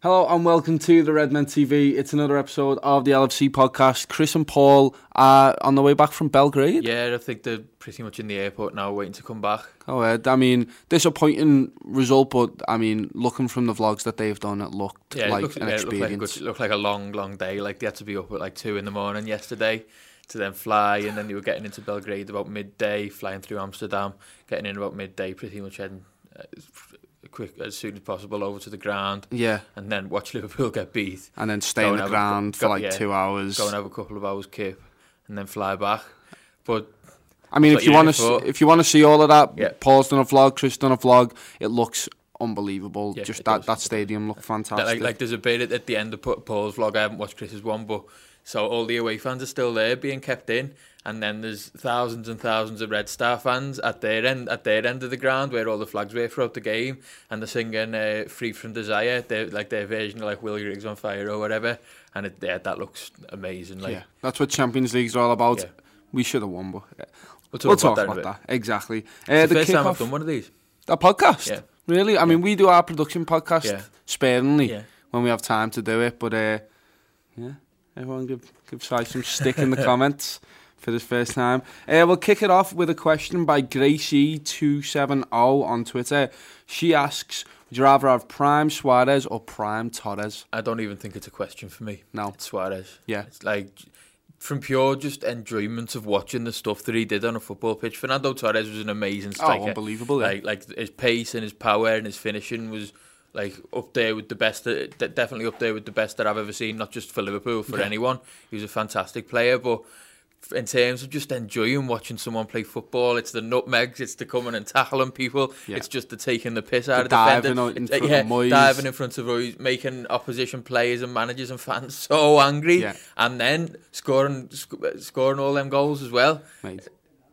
Hello and welcome to the Redmen TV. It's another episode of the LFC podcast. Chris and Paul are on the way back from Belgrade. Yeah, I think they're pretty much in the airport now, waiting to come back. Oh, I mean, disappointing result, but I mean, looking from the vlogs that they've done, it looked Yeah, like it looked, an yeah, it looked like, good, it looked like a long, long day. Like they had to be up at like two in the morning yesterday to then fly, and then they were getting into Belgrade about midday, flying through Amsterdam, getting in about midday, pretty much heading uh, quick as soon as possible over to the ground, yeah, and then watch Liverpool get beat. and then stay Go on the have a- ground go- for like yeah, two hours. Go and have a couple of hours kip, and then fly back. But I mean, if you want to, if you want to see all of that, Yeah. Paul's done a vlog, Chris done a vlog. It looks unbelievable. Yeah, Just that does. that stadium looked fantastic. Like, like there's a bit at the end of Paul's vlog. I haven't watched Chris's one, but so all the away fans are still there, being kept in, and then there's thousands and thousands of Red Star fans at their end at their end of the ground where all the flags were throughout the game, and they're singing uh, "Free from Desire," their, like their version of like "Will Griggs on Fire" or whatever, and it, yeah, that looks amazing. Like, yeah, that's what Champions League's all about. Yeah. We should have won, but yeah. we'll we'll talk talk about, about that. that. Exactly. Uh, the first time I've done one of these. a podcast. Yeah. Really? I mean, we do our production podcast Yeah. sparingly Yeah. when we have time to do it, but uh, yeah, everyone give give Si some stick in the comments for this first time. Uh, we'll kick it off with a question by Gracie270 on Twitter. She asks, would you rather have Prime Suarez or Prime Torres? I don't even think it's a question for me. No. It's Suarez. Yeah. It's like from pure just enjoyment of watching the stuff that he did on a football pitch. Fernando Torres was an amazing striker. Oh, unbelievable, yeah. Like like his pace and his power and his finishing was like up there with the best. That, definitely up there with the best that I've ever seen. Not just for Liverpool, for Yeah. anyone. He was a fantastic player, but. In terms of just enjoying watching someone play football, it's the nutmegs, it's the coming and tackling people, Yeah. it's just the taking the piss out The of diving defenders, in front uh, yeah, of diving in front of Moyes, making opposition players and managers and fans so angry, Yeah. and then scoring sc- scoring all them goals as well. mate.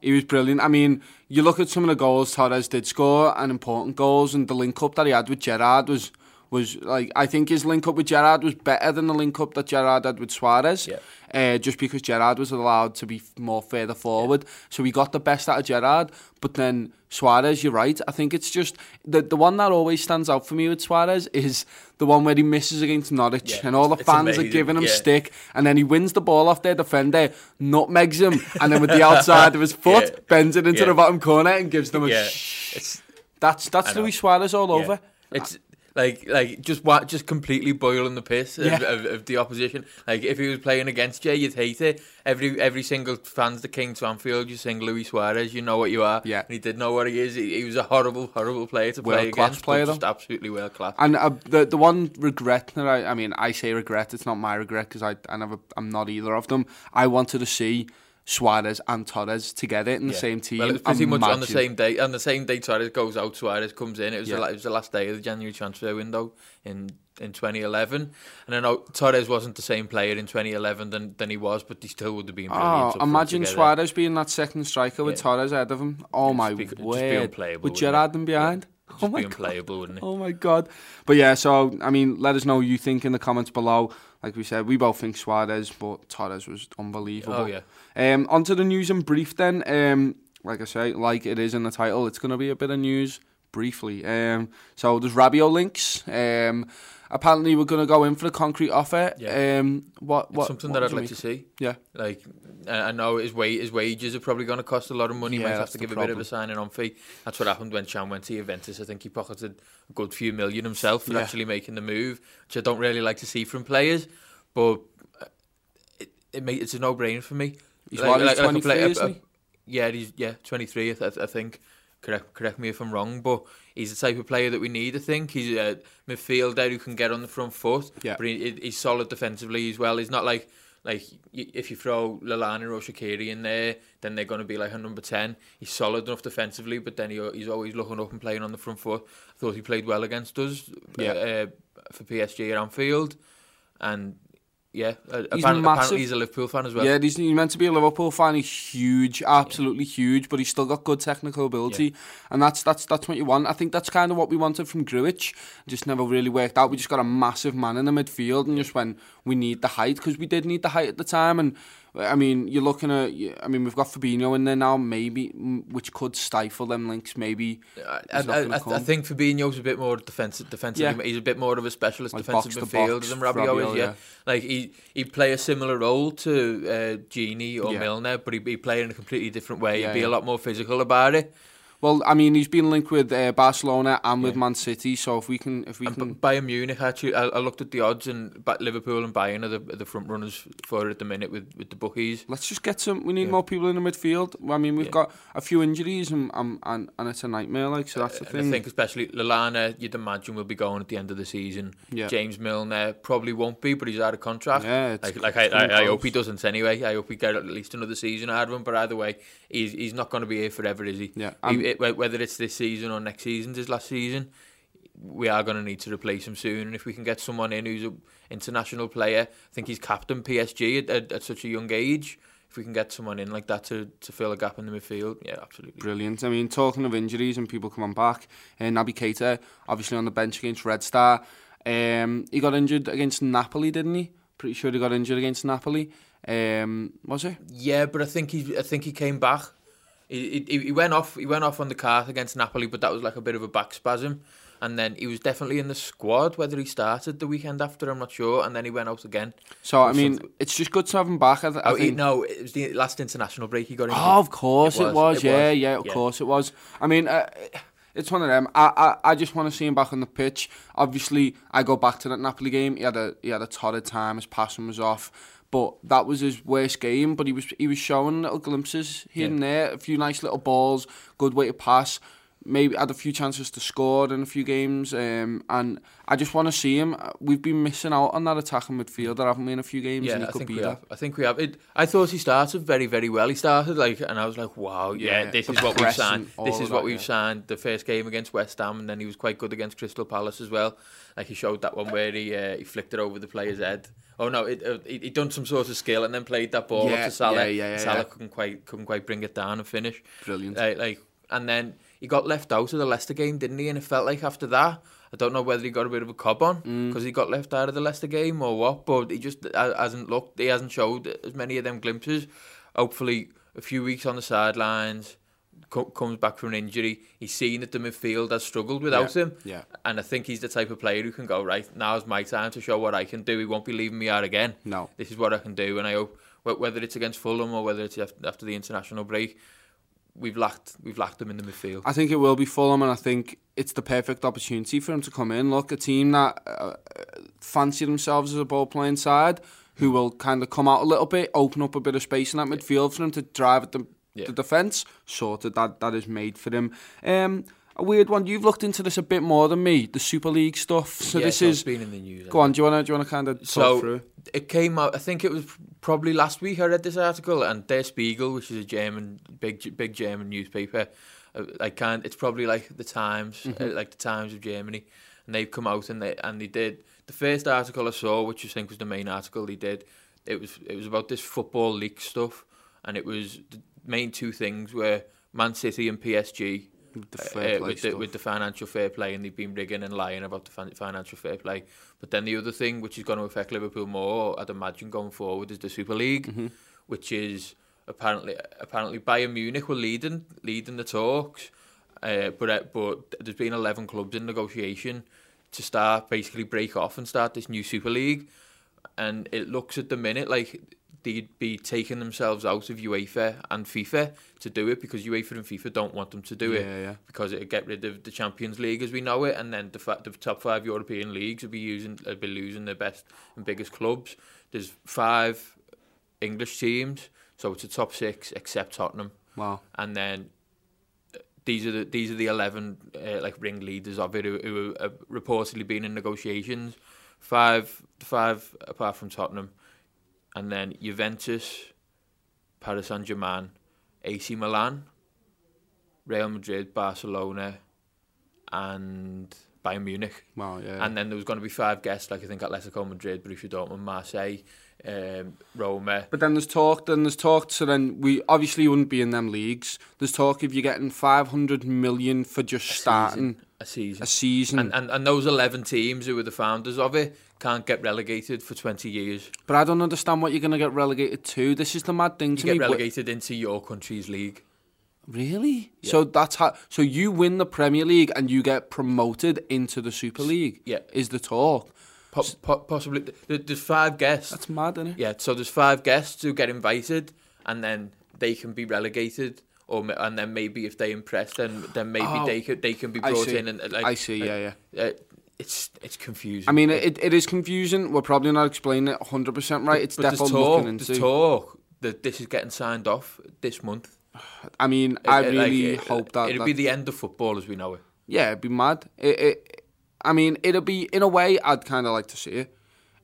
He was brilliant. I mean, you look at some of the goals Torres did score and important goals, and the link up that he had with Gerrard was was like I think his link up with Gerrard was better than the link up that Gerrard had with Suarez. Yeah. Uh, just because Gerrard was allowed to be more further forward, so we got the best out of Gerrard. But then Suarez, you're right. I think it's just the the one that always stands out for me with Suarez is the one where he misses against Norwich, Yeah, and all the fans are giving him yeah. stick, and then he wins the ball off their defender, nutmegs him, and then with the outside of his foot, Yeah. bends it into Yeah. the bottom corner and gives them a. Yeah, it's That's that's. Luis Suarez all yeah. over. It's like like just wa- just completely boiling the piss of, Yeah. of, of the opposition. Like if he was playing against you, you'd hate it. Every every single fan's the king to Anfield. You sing Luis Suarez, you know what you are. Yeah. and he did know what he is. He, he was a horrible, horrible player to play World-class against, player, just absolutely world class. And uh, the the one regret that I, I mean, I say regret. It's not my regret because I I never I'm not either of them. I wanted to see Suarez and Torres together in the Yeah. same team. Well, it was pretty much on the same day. On the same day, Suarez goes out, Suarez comes in. It was, Yeah. the, it was the last day of the January transfer window in in 2011. And I know Torres wasn't the same player in 2011 than, than he was, but he still would have been ah, brilliant. Oh, imagine. Suarez being that second striker with Yeah. Torres ahead of him. Oh It'd my just be- it'd just be word! unplayable, with wouldn't Gerrard it? and behind. Oh just oh my be god! unplayable, wouldn't it? Oh my god! But yeah, so I mean, let us know what you think in the comments below. Like we said, we both think Suarez, but Torres was oh, unbelievable. Oh, yeah. Um, on to the news and brief then. Um, like I say, like it is in the title, it's going to be a bit of news, briefly. Um, so there's Rabiot links. Um, apparently we're going to go in for the concrete offer. Yeah. Um, what, It's something what that I'd like to see. Yeah. Like, I know his wa- his wages are probably going to cost a lot of money. Yeah, Might have to give a bit of a signing on fee. That's what happened when Can went to Juventus. I think he pocketed a good few million himself for Yeah. actually making the move, which I don't really like to see from players. But uh, it, it it's a no brainer for me. He's what, he's 23, isn't he? yeah, he's yeah twenty three. I, th- I think. Correct, correct me if I'm wrong, but he's the type of player that we need. I think he's a midfielder who can get on the front foot. Yeah. but he, he's solid defensively as well. He's not like like if you throw Lallana or Shaqiri in there, then they're going to be like a number ten. He's solid enough defensively, but then he, he's always looking up and playing on the front foot. I thought he played well against us Yeah. uh, for PSG at Anfield, and yeah, uh, He's apparently, massive. apparently he's a Liverpool fan as well. Yeah, he's, he's meant to be a Liverpool fan. He's huge, absolutely huge, but he's still got good technical ability, and that's that's that's what you want. I think that's kind of what we wanted from Grujic. Just never really worked out. We just got a massive man in the midfield, and just when we need the height, because we did need the height at the time, and I mean, you're looking at. I mean, we've got Fabinho in there now, maybe, which could stifle them links. Maybe I, I, I, I think Fabinho's a bit more defensive. Defensively, Yeah. he's a bit more of a specialist Like defensive midfielder than Rabiot, Rabiot, is. Yeah, yeah. like he he play a similar role to uh, Gini or Yeah. Milner, but he'd he play in a completely different way. Yeah, He'd be a lot more physical about it. Well, I mean, he's been linked with uh, Barcelona and with Man City, so if we can, if we And can, Bayern Munich, actually, I, I looked at the odds, and Liverpool and Bayern are the, are the front runners for it at the minute with, with the bookies. Let's just get some. We need Yeah. more people in the midfield. I mean, we've Yeah. got a few injuries, and and, and and it's a nightmare. Like, so that's the And thing. I think especially Lallana, you'd imagine will be going at the end of the season. Yeah. James Milner probably won't be, but he's out of contract. Yeah, like like I, I, I hope he doesn't anyway. I hope we get at least another season out of him. But either way, he's he's not going to be here forever, is he? Yeah, He- it- whether it's this season or next season, his last season, we are going to need to replace him soon. And if we can get someone in who's an international player, I think he's captain PSG at, at, at such a young age. If we can get someone in like that to, to fill a gap in the midfield, yeah, absolutely. Brilliant. I mean, talking of injuries and people coming back, uh, Naby Keita, obviously on the bench against Red Star. Um, he got injured against Napoli, didn't he? Pretty sure he got injured against Napoli. Um, was it? Yeah, but I think he I think he came back. He, he, he went off he went off on the cart against Napoli, but that was like a bit of a back spasm. And then he was definitely in the squad. Whether he started the weekend after, I'm not sure. And then he went out again. So I mean, something. it's just good to have him back. I, th- I Oh, he, think. no, it was the last international break he got injured. Oh, of course it was. It yeah, was. yeah, of Yeah. course it was. I mean, uh, it's one of them. I, I, I just want to see him back on the pitch. Obviously, I go back to that Napoli game. He had a he had a torrid time. His passing was off, but that was his worst game. But he was he was showing little glimpses here Yeah. and there. A few nice little balls, good way to pass. Maybe had a few chances to score in a few games, um, and I just want to see him. We've been missing out on that attacking midfielder, haven't we, in a few games? and Yeah, he I could think be we that. have. I think we have. It, I thought he started very, very well. He started like, and I was like, "Wow, yeah, Yeah, this is what we've signed. This is what that, we've yeah. signed." The first game against West Ham, and then he was quite good against Crystal Palace as well. Like he showed that one where he uh, he flicked it over the player's head. Oh no, it, uh, he he done some sort of skill and then played that ball Yeah, up to Salah. yeah, yeah, yeah, Salah yeah. couldn't quite couldn't quite bring it down and finish. Brilliant. Like, like and then he got left out of the Leicester game, didn't he? And it felt like after that. I don't know whether he got a bit of a cob on Mm. because he got left out of the Leicester game or what, but he just hasn't looked, he hasn't showed as many of them glimpses. Hopefully, a few weeks on the sidelines, co- comes back from an injury. He's seen that the midfield has struggled without Yeah, him, yeah. and I think he's the type of player who can go right. Now's my time to show what I can do. He won't be leaving me out again. No. this is what I can do, and I hope whether it's against Fulham or whether it's after the international break, we've lacked we've lacked them in the midfield. I think it will be Fulham, and I think it's the perfect opportunity for him to come in. Look, a team that uh, uh fancy themselves as a ball playing side, who will kind of come out a little bit, open up a bit of space in that midfield for him to drive at the, yeah. the defence. Sorted. That that is made for him. Um, a weird one. You've looked into this a bit more than me, the Super League stuff. So Yeah, this so it's is. been in the news. Go on. Do you want to? Do you want to kind of talk So through? it came out. I think it was probably last week. I read this article, and Der Spiegel, which is a German big big German newspaper, uh, like kind. It's probably like the Times, Mm-hmm. uh, like the Times of Germany, and they've come out and they and they did the first article I saw, which I think was the main article they did. It was it was about this football league stuff, and it was the main two things were Man City and PSG The uh, play with, the, with the financial fair play, and they've been rigging and lying about the fin- financial fair play. But then the other thing, which is going to affect Liverpool more, I'd imagine going forward, is the Super League, Mm-hmm. which is apparently apparently Bayern Munich were leading leading the talks. Uh, but uh, but there's been 11 clubs in negotiation to start basically break off and start this new Super League, and it looks at the minute like they'd be taking themselves out of UEFA and FIFA to do it because UEFA and FIFA don't want them to do Yeah, it yeah. because it'd get rid of the Champions League as we know it, and then the, fa- the top five European leagues would be using would be losing their best and biggest clubs. There's five English teams, so it's a top six except Tottenham, Wow. and then uh, these are the these are the eleven uh, like ringleaders of it who, who have reportedly been in negotiations. Five, five apart from Tottenham, and then Juventus, Paris Saint Germain, AC Milan, Real Madrid, Barcelona, and Bayern Munich. Wow, yeah. And then there was going to be five guests, like I think Atletico Madrid, Borussia Dortmund, Marseille, um, Roma. But then there's talk, then there's talk, so then we obviously wouldn't be in them leagues. There's talk if you're getting 500 million for just starting a season. a season. And, and and those 11 teams who were the founders of it can't get relegated for 20 years. but I don't understand what you're going to get relegated to. This is the mad thing You to get me. but- relegated into your country's league. Really? So that's how. So you win the Premier League and you get promoted into the Super League. Yeah. Is the talk? Po- po- possibly, there's five guests. That's mad, isn't it? Yeah, so there's five guests who get invited, and then they can be relegated, or and then maybe if they impress, then then maybe Oh, they could they can be brought in and uh, like I see, yeah, yeah. Uh, it's it's confusing. I mean, it, it is confusing. We're probably not explaining it 100% right. It's but definitely talk, looking there's into. talk that this is getting signed off this month. I mean, I Uh, like, really uh, hope that. it'll that be the end of football as we know it. Yeah, it'd be mad. It, it, I mean, it'll be in a way. I'd kind of like to see it,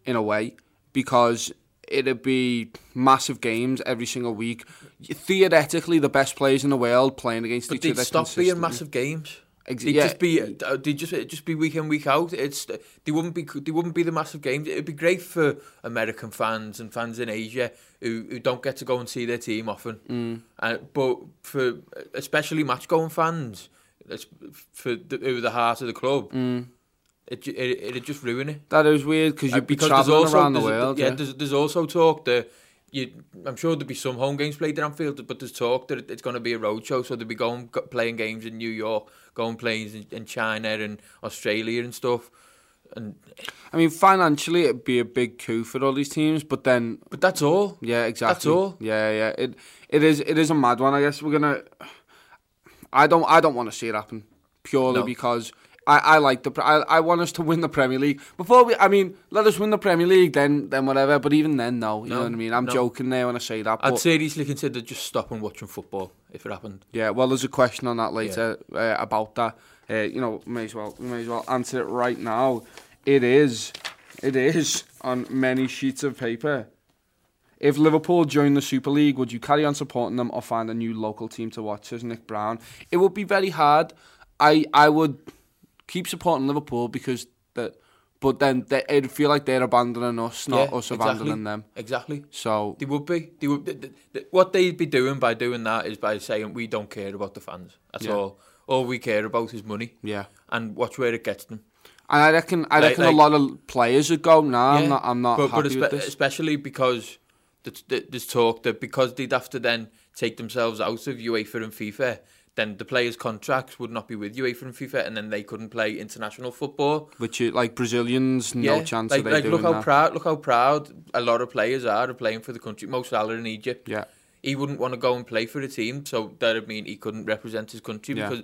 in a way, because it'd be massive games every single week. Theoretically, the best players in the world playing against But each other. stop being massive games. They'd yeah. just be uh, they'd just it'd just be week in week out. It's they wouldn't be they wouldn't be the massive games. It'd be great for American fans and fans in Asia who, who don't get to go and see their team often. Mm. Uh, but for especially match going fans, it's for the, who are the heart of the club, mm. it, it it'd just ruin it. That is weird because Uh, you'd be because there's traveling also- around the world. Yeah, Yeah, There's, there's also talk that you, I'm sure there'll be some home games played at Anfield, but there's talk that it's going to be a road show, so they'll be going playing games in New York, going playing in, in China and Australia and stuff. And I mean, financially, it'd be a big coup for all these teams, but then but that's all. Yeah, exactly. That's all. Yeah, yeah. It it is it is a mad one. I guess we're gonna. I don't I don't want to see it happen purely No. because I, I like the I, I want us to win the Premier League before we. I mean, let us win the Premier League, then then whatever. But even then, no. You know what I mean? I'm no. joking there when I say that. I'd seriously consider just stopping watching football if it happened. yeah, well, there's a question on that later uh, about that. Uh, you know, may as well may as well answer it right now. It is, it is on many sheets of paper. If Liverpool join the Super League, would you carry on supporting them or find a new local team to watch? Says Nick Brown. It would be very hard. I I would keep supporting Liverpool because that, but then they, it'd feel like they're abandoning us, not Yeah, us exactly. abandoning them. Exactly. So They would be. They would. th- th- th- what they'd be doing by doing that is by saying we don't care about the fans. at Yeah. all. All we care about is money. yeah. And watch where it gets them. And I reckon, I reckon like- a lot of players would go. Nah, I'm not. I'm not But, but espe- with this. especially because th- th- there's talk that because they'd have to then take themselves out of UEFA and FIFA, then the players' contracts would not be with UEFA and FIFA, and then they couldn't play international football. Which, you- like Brazilians, no chance like, of they like look how that. proud, look how proud a lot of players are of playing for the country. Most Salah in Egypt. Yeah. he wouldn't want to go and play for a team, so that'd mean he couldn't represent his country Yeah. because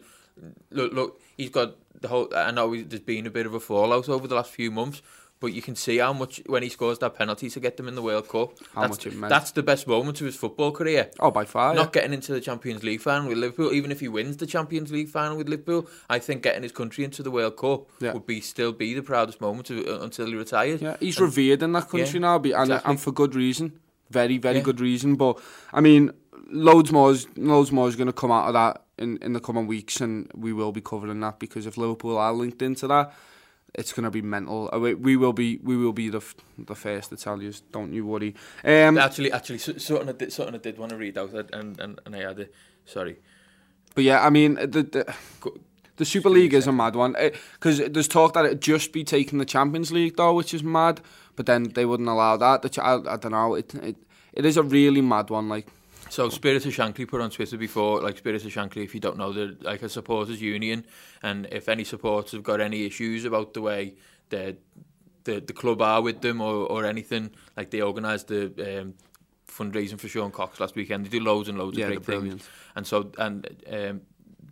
look, look, he's got the whole. I know there's been a bit of a fallout over the last few months, but you can see how much when he scores that penalty to get them in the World Cup. How that's, much it meant. That's the best moment of his football career. Oh, by far. Not getting into the Champions League final with Liverpool, even if he wins the Champions League final with Liverpool, I think getting his country into the World Cup Yeah. would be still be the proudest moment of, uh, until he retires. Yeah, he's revered in that country Yeah, now, be- and, exactly. and for good reason. Very, very Yeah. good reason. But I mean, loads more, is- loads more is going to come out of that in, in the coming weeks, and we will be covering that because if Liverpool are linked into that, it's going to be mental. Uh, We, we will be, we will be the f- the first to tell you. Don't you worry. Um, Actually, actually, so- something I did, something I did want to read out, and and, and I had it. Sorry. But yeah, I mean, the the, the Super League is a mad one because there's talk that it'd just be taking the Champions League though, which is mad. But then they wouldn't allow that. The, ch- I, I don't know. It, it it is a really mad one. Like So Spirit of Shankly put on Twitter before, like Spirit of Shankly, if you don't know, they're like a supporters union, and if any supporters have got any issues about the way the the, the club are with them or, or anything, like they organised the um, fundraising for Sean Cox last weekend. They do loads and loads Yeah, of great brilliant. things, and so and um,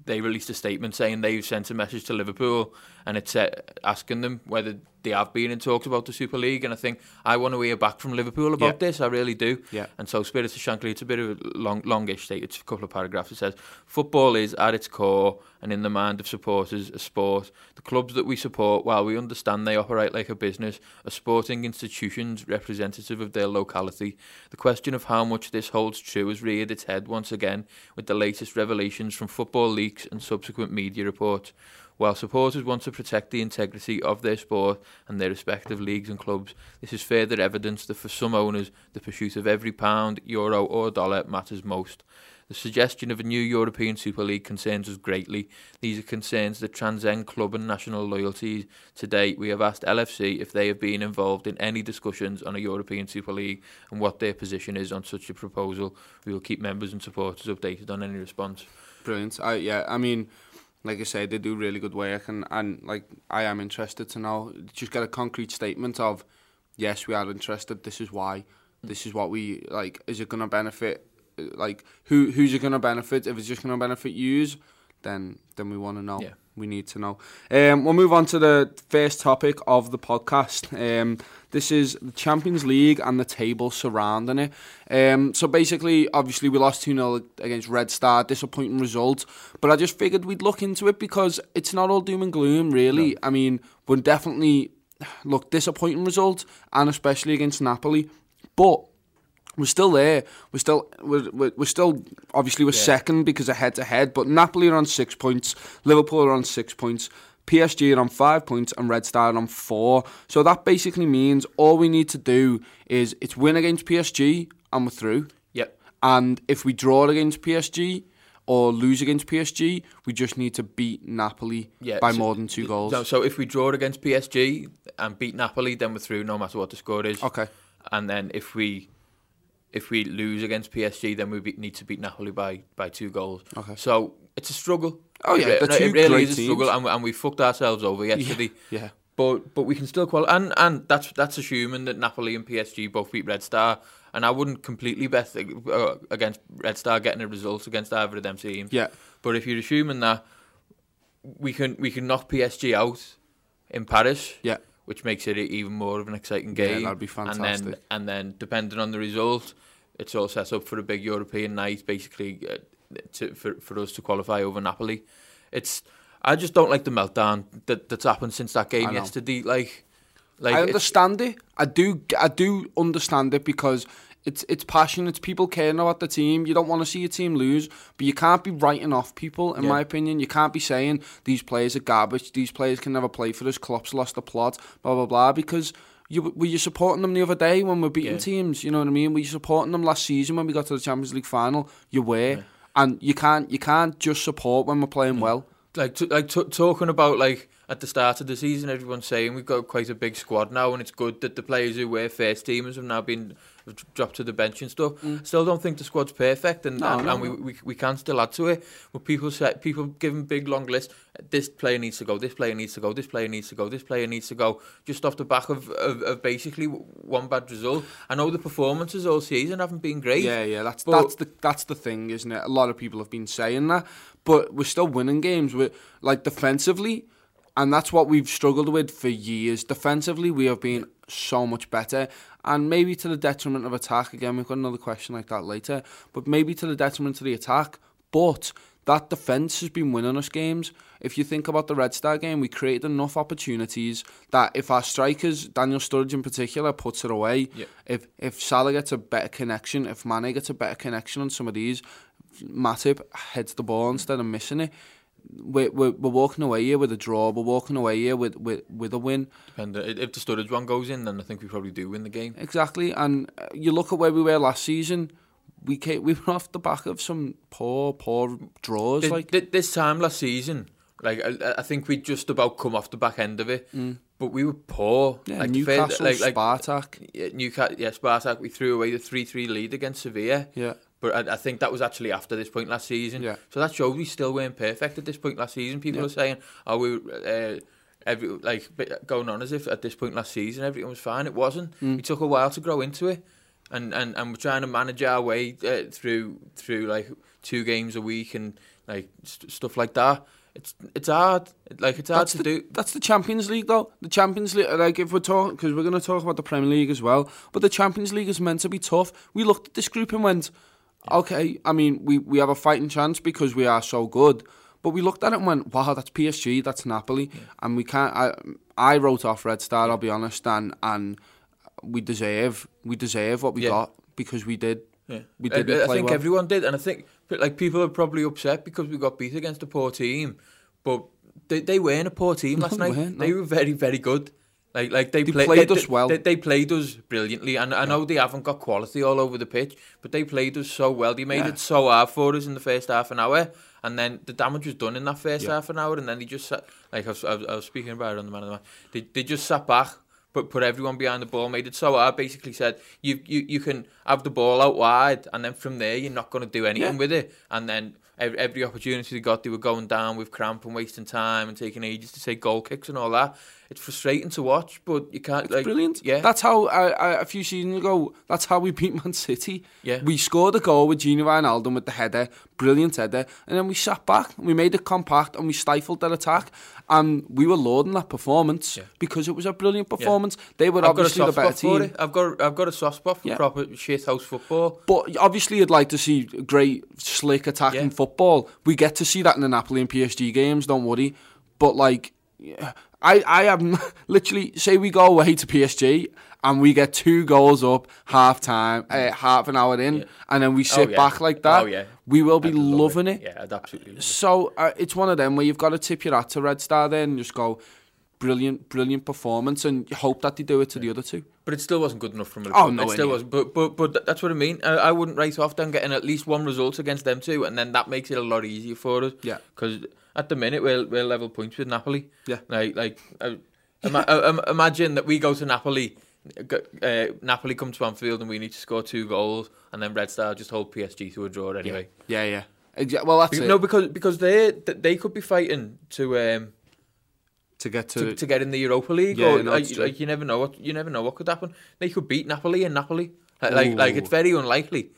they released a statement saying they've sent a message to Liverpool and it's uh, asking them whether they have been in talks about the Super League. And I think I want to hear back from Liverpool about Yeah. this. I really do. Yeah. And so Spirits of Shankly, it's a bit of a long, longish state. It's a couple of paragraphs. It says, Football is, at its core and in the mind of supporters, a sport. The clubs that we support, while we understand they operate like a business, are sporting institutions representative of their locality. The question of how much this holds true has reared its head once again with the latest revelations from football leaks and subsequent media reports. While supporters want to protect the integrity of their sport and their respective leagues and clubs, this is further evidence that for some owners, the pursuit of every pound, euro, or dollar matters most. The suggestion of a new European Super League concerns us greatly. These are concerns that transcend club and national loyalties. Today, we have asked LFC if they have been involved in any discussions on a European Super League and what their position is on such a proposal. We will keep members and supporters updated on any response. Brilliant. I yeah, I mean, like I say, they do really good work, and and like I am interested to know. Just get a concrete statement of, yes, we are interested. This is why. This is what we like. Is it to benefit? Like who who's it to benefit? If it's just to benefit yous, then then we want to know. Yeah. We need to know. Um, we'll move on to the first topic of the podcast. Um, this is the Champions League and the table surrounding it. Um, so basically, obviously, we lost 2 0 against Red Star, disappointing result. But I just figured we'd look into it because it's not all doom and gloom, really. I mean, we're definitely, look, disappointing result, and especially against Napoli. But we're still there. We're still we're, we're, still obviously we're second because of head to head. But Napoli are on six points, Liverpool are on six points, PSG are on five points, and Red Star are on four. So that basically means all we need to do is it's win against PSG and we're through. Yep. And if we draw against PSG or lose against PSG, we just need to beat Napoli Yeah, by so- more than two goals. So, so if we draw against PSG and beat Napoli, then we're through no matter what the score is. Okay. And then if we if we lose against PSG, then we be, need to beat Napoli by, by two goals. Okay. So it's a struggle. Oh, yeah, it, it really is a struggle, and, we- and we fucked ourselves over yesterday. yeah. But but we can still qualify, and and that's that's assuming that Napoli and PSG both beat Red Star. And I wouldn't completely bet uh, against Red Star getting a result against either of them teams. Yeah. But if you're assuming that we can we can knock PSG out in Paris, Yeah. which makes it even more of an exciting Yeah, game. that'd be fantastic. And then and then depending on the result, it's all set up for a big European night, basically uh, to, for for us to qualify over Napoli. It's I just don't like the meltdown that that's happened since that game yesterday. Like, like I understand it. I do. I do understand it because it's it's passion. It's people caring about the team. You don't want to see your team lose, but you can't be writing off people. In Yeah. my opinion, you can't be saying these players are garbage. These players can never play for us. Klopp's lost the plot. Blah blah blah. Because you were you supporting them the other day when we're beating Yeah. teams. You know what I mean? Were you supporting them last season when we got to the Champions League final? You were, and you can't you can't just support when we're playing well. like t- like t- talking about like at the start of the season, everyone's saying we've got quite a big squad now, and it's good that the players who were first teamers have now been dropped to the bench and stuff. Still, don't think the squad's perfect, and Mm. No, and, no, and we, no. we we can still add to it. But people say people giving big long lists. This player needs to go. This player needs to go. This player needs to go. This player needs to go. Just off the back of, of, of basically one bad result. I know the performances all season haven't been great. Yeah, yeah, that's that's the that's the thing, isn't it? A lot of people have been saying that, but we're still winning games. We're like defensively, and that's what we've struggled with for years. Defensively, we have been so much better, and maybe to the detriment of attack. Again, we've got another question like that later, but maybe to the detriment of the attack. But that defence has been winning us games. If you think about the Red Star game, we created enough opportunities that if our strikers, Daniel Sturridge in particular, puts it away, Yeah. if if Salah gets a better connection, if Mane gets a better connection on some of these, Matip heads the ball instead of missing it. We're, we're, we're walking away here with a draw. We're walking away here with, with, with a win. And if the Sturridge one goes in, then I think we probably do win the game. Exactly. And uh, you look at where we were last season. We came, we were off the back of some poor, poor draws. Like th- this time last season, like I, I think we just about come off the back end of it, but we were poor. yeah, like, Newcastle, fair- like, like Spartak. yeah, Newcastle, yeah, Spartak. We threw away the three-three lead against Sevilla. Yeah. But I, I think that was actually after this point last season. Yeah. So that shows we still weren't perfect at this point last season. People Yeah. are saying, "Are we uh, every like going on as if at this point last season everything was fine." It wasn't. Mm. It took a while to grow into it, and and, and we're trying to manage our way uh, through through like two games a week and like st- stuff like that. It's it's hard. Like it's hard That's to the, do. That's the Champions League, though. The Champions League, like if we're talking, because we're going to talk about the Premier League as well, but the Champions League is meant to be tough. We looked at this group and went, okay, I mean, we, we have a fighting chance because we are so good. But we looked at it and went, wow, that's PSG, that's Napoli, and we can't. I, I wrote off Red Star, I'll be honest, and and we deserve we deserve what we Yeah. got because we did. Yeah. We did I play think well. everyone did, and I think like people are probably upset because we got beat against a poor team, but they, they weren't a poor team last they night. weren't, They were very very good. Like like they, They play- played they, us well. They, they played us brilliantly, and I know they haven't got quality all over the pitch, but they played us so well. They made Yeah. it so hard for us in the first half an hour, and then the damage was done in that first Yeah. half an hour, and then they just sat, like I was, I was, I was speaking about it on the man of the match. They they just sat back. Put, put everyone behind the ball, made it so hard. Basically said you, you you can have the ball out wide, and then from there you're not going to do anything Yeah. with it. And then every, every opportunity they got, they were going down with cramp and wasting time and taking ages to take goal kicks and all that. It's frustrating to watch, but you can't like Brilliant. Yeah, That's how I, I, a few seasons ago. That's how we beat Man City. Yeah. We scored a goal with Gino Wijnaldum with the header, brilliant header, and then we sat back. We made it compact and we stifled their attack, and we were lauding that performance Yeah. because it was a brilliant performance. They were I've obviously the better team. I've got I've got a soft spot for Yeah. proper shithouse football. But obviously, you'd like to see great, slick attacking Yeah. football. We get to see that in the Napoli and PSG games. Don't worry. But like, yeah, I, I am literally say we go away to PSG and we get two goals up half time, uh, half an hour in, Yeah. and then we sit Oh, yeah. back like that. Oh, yeah. We will be loving it. Yeah, I'd absolutely. It. So uh, it's one of them where you've got to tip your hat to Red Star then and just go, brilliant, brilliant performance, and hope that they do it to the other two. But it still wasn't good enough from Liverpool. Oh, no, it still wasn't. But but but that's what I mean. I, I wouldn't write off them getting at least one result against them two, and then that makes it a lot easier for us. Yeah. Because at the minute we're we're level points with Napoli. Yeah. Like like uh, ima- uh, imagine that we go to Napoli. Uh, Napoli come to Anfield and we need to score two goals, and then Red Star just hold PSG to a draw anyway. Yeah, yeah. Exa- well, that's Because- it. No, because because they they could be fighting to um to get to, to, to get in the Europa League. Yeah, or, no, like, like you never know what you never know what could happen. They could beat Napoli and Napoli. Like like, like it's very unlikely.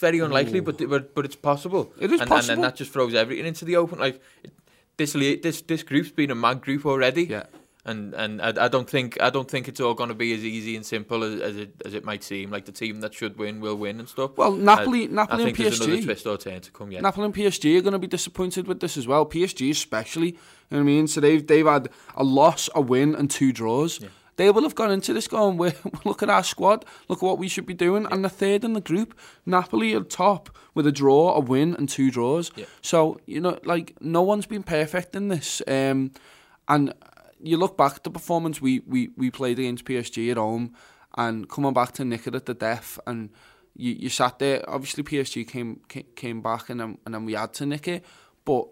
Very unlikely, but, but but it's possible. It is and, And then that just throws everything into the open. Like it- this this this group's been a mad group already. Yeah. And and I, I don't think I don't think it's all going to be as easy and simple as, as it as it might seem. Like the team that should win will win and stuff. Well, Napoli- I, Napoli I and think there's another PSG. twist or turn to come. Yeah. Napoli and PSG are going to be disappointed with this as well. PSG especially, you know what I mean? So they've they've had a loss, a win, and two draws. They will have gone into this going, we look at our squad, look at what we should be doing, and the third in the group, Napoli are top with a draw, a win, and two draws. Yeah. So you know, like no one's been perfect in this, um, and you look back at the performance we, we, we played against PSG at home, and coming back to nick it at the death, and you, you sat there. Obviously, PSG came came, came back, and then and then we had to nick it, but.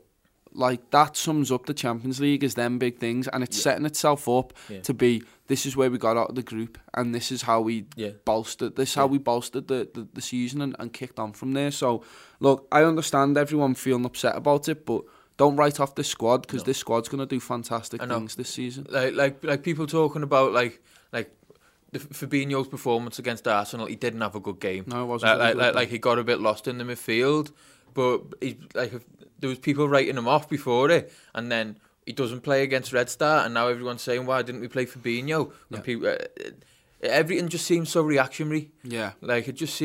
Like that sums up the Champions League as them big things, and it's setting itself up Yeah. to be. This is where we got out of the group, and this is how we Yeah. bolstered. This is how we bolstered the, the, the season and, and kicked on from there. So, look, I understand everyone feeling upset about it, but don't write off this squad because this squad's going to do fantastic things this season. like like like people talking about like like the Fabinho's performance against Arsenal. He didn't have a good game. No, it wasn't Like, very like, like, like he got a bit lost in the midfield, but he like if- there was people writing him off before it, and then he doesn't play against Red Star, and now everyone's saying why didn't we play Fabinho? And Yeah. people, uh, everything just seems so reactionary. Yeah. Like it just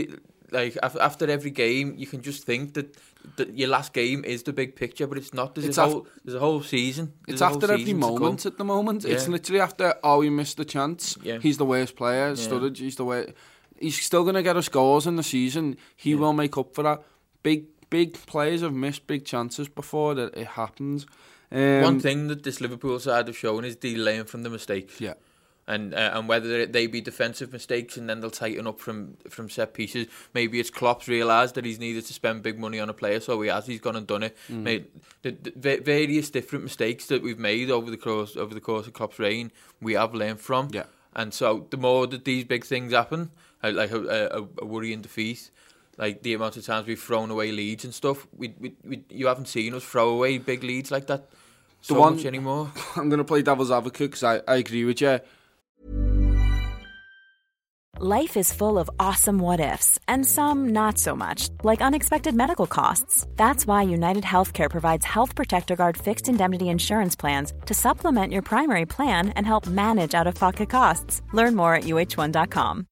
like after every game, you can just think that, that your last game is the big picture, but it's not. There's It's a af- whole there's a whole season. There's It's after every season moment at the moment. It's literally after, oh, we missed the chance. Yeah. He's the worst player. Yeah. Sturridge, he's the way. He's still going to get us goals in the season. He will make up for that. Big, big players have missed big chances before that it happens. Um, One thing that this Liverpool side have shown is delaying from the mistakes. Yeah. And uh, and whether they be defensive mistakes and then they'll tighten up from from set pieces. Maybe it's Klopp's realised that he's needed to spend big money on a player, so he has. He's gone and done it. Mm. Made the, the various different mistakes that we've made over the course over the course of Klopp's reign, we have learned from. Yeah. And so the more that these big things happen, like like a, a, a worrying defeat, like the amount of times we've thrown away leads and stuff. We, we, we you haven't seen us throw away big leads like that so one- much anymore. I'm going to play devil's advocate because I, I agree with you. Life is full of awesome what ifs, and some not so much, like unexpected medical costs. That's why United Healthcare provides Health Protector Guard fixed indemnity insurance plans to supplement your primary plan and help manage out of pocket costs. Learn more at uh1.com.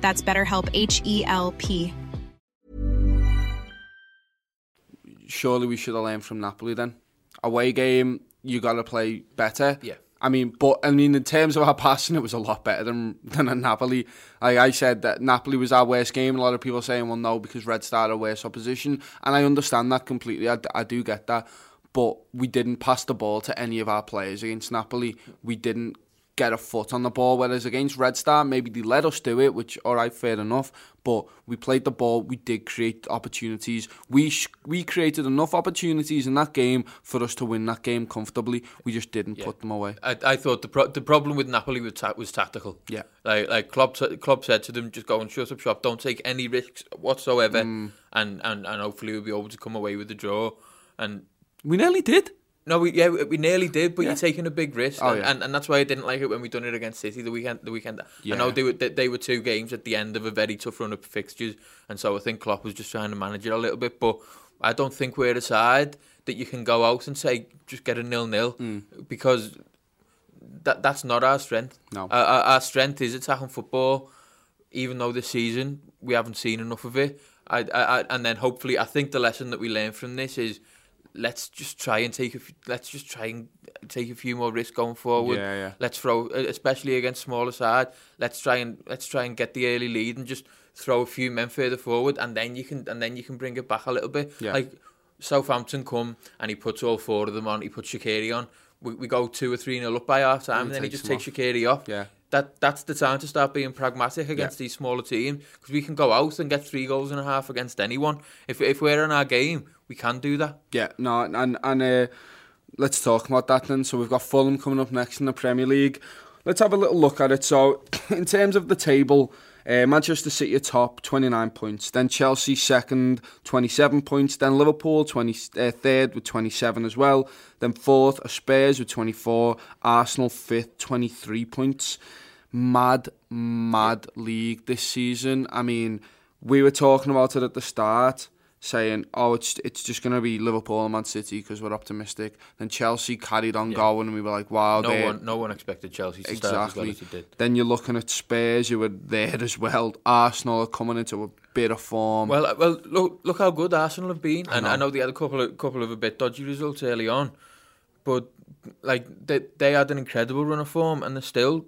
That's BetterHelp H E L P. Surely we should have learned from Napoli then. Away game, you got to play better. Yeah. I mean, but I mean, in terms of our passing, it was a lot better than than at Napoli. Like I said, that Napoli was our worst game. A lot of people saying, "Well, no, because Red Star are worse opposition," and I understand that completely. I, I do get that, but we didn't pass the ball to any of our players against Napoli. We didn't get a foot on the ball. Whereas against Red Star, maybe they let us do it, which all right, fair enough. But we played the ball. We did create opportunities. We sh- we created enough opportunities in that game for us to win that game comfortably. We just didn't put them away. I, I thought the pro- the problem with Napoli was, ta- was tactical. Yeah. like like Klopp, t- Klopp said to them, just go and shut up shop, don't take any risks whatsoever, Mm. and, and and hopefully we'll be able to come away with the draw. And We nearly did. No, we yeah we, nearly did, but you're taking a big risk, Oh, and, yeah. and and that's why I didn't like it when we done it against City the weekend. The weekend, I know they were they, they were two games at the end of a very tough run of fixtures, and so I think Klopp was just trying to manage it a little bit. But I don't think we're a side that you can go out and say just get a nil nil Mm. because that that's not our strength. No. our, our, our strength is attacking football. Even though this season we haven't seen enough of it, I, I, I and then hopefully I think the lesson that we learn from this is let's just try and take a f- let's just try and take a few more risks going forward. Yeah, yeah. Let's throw, especially against smaller side. Let's try and let's try and get the early lead and just throw a few men further forward, and then you can and then you can bring it back a little bit. Yeah. Like Southampton come and he puts all four of them on. He puts Shaqiri on. We, we go two or three nil up by half time, And and then he just takes Shaqiri off. Yeah. That that's the time to start being pragmatic against Yeah. these smaller teams because we can go out and get three goals and a half against anyone. If if we're in our game, we can do that. Yeah, no, and and uh, let's talk about that then. So we've got Fulham coming up next in the Premier League. Let's have a little look at it. So, in terms of the table, uh, Manchester City are top, 29 points. Then Chelsea second, 27 points. Then Liverpool 20, uh, third with 27 as well. Then fourth are Spurs with 24. Arsenal fifth, 23 points. Mad, mad league this season. I mean, we were talking about it at the start saying, "Oh, it's it's just going to be Liverpool and Man City because we're optimistic." Then Chelsea carried on going, and we were like, "Wow, No one no one expected Chelsea to as exactly." as he did. Then you're looking at Spurs, who were there as well. Arsenal are coming into a bit of form. Well, well, look, look how good Arsenal have been, and know. I know they had a couple of couple of a bit dodgy results early on, but like they they had an incredible run of form, and they're still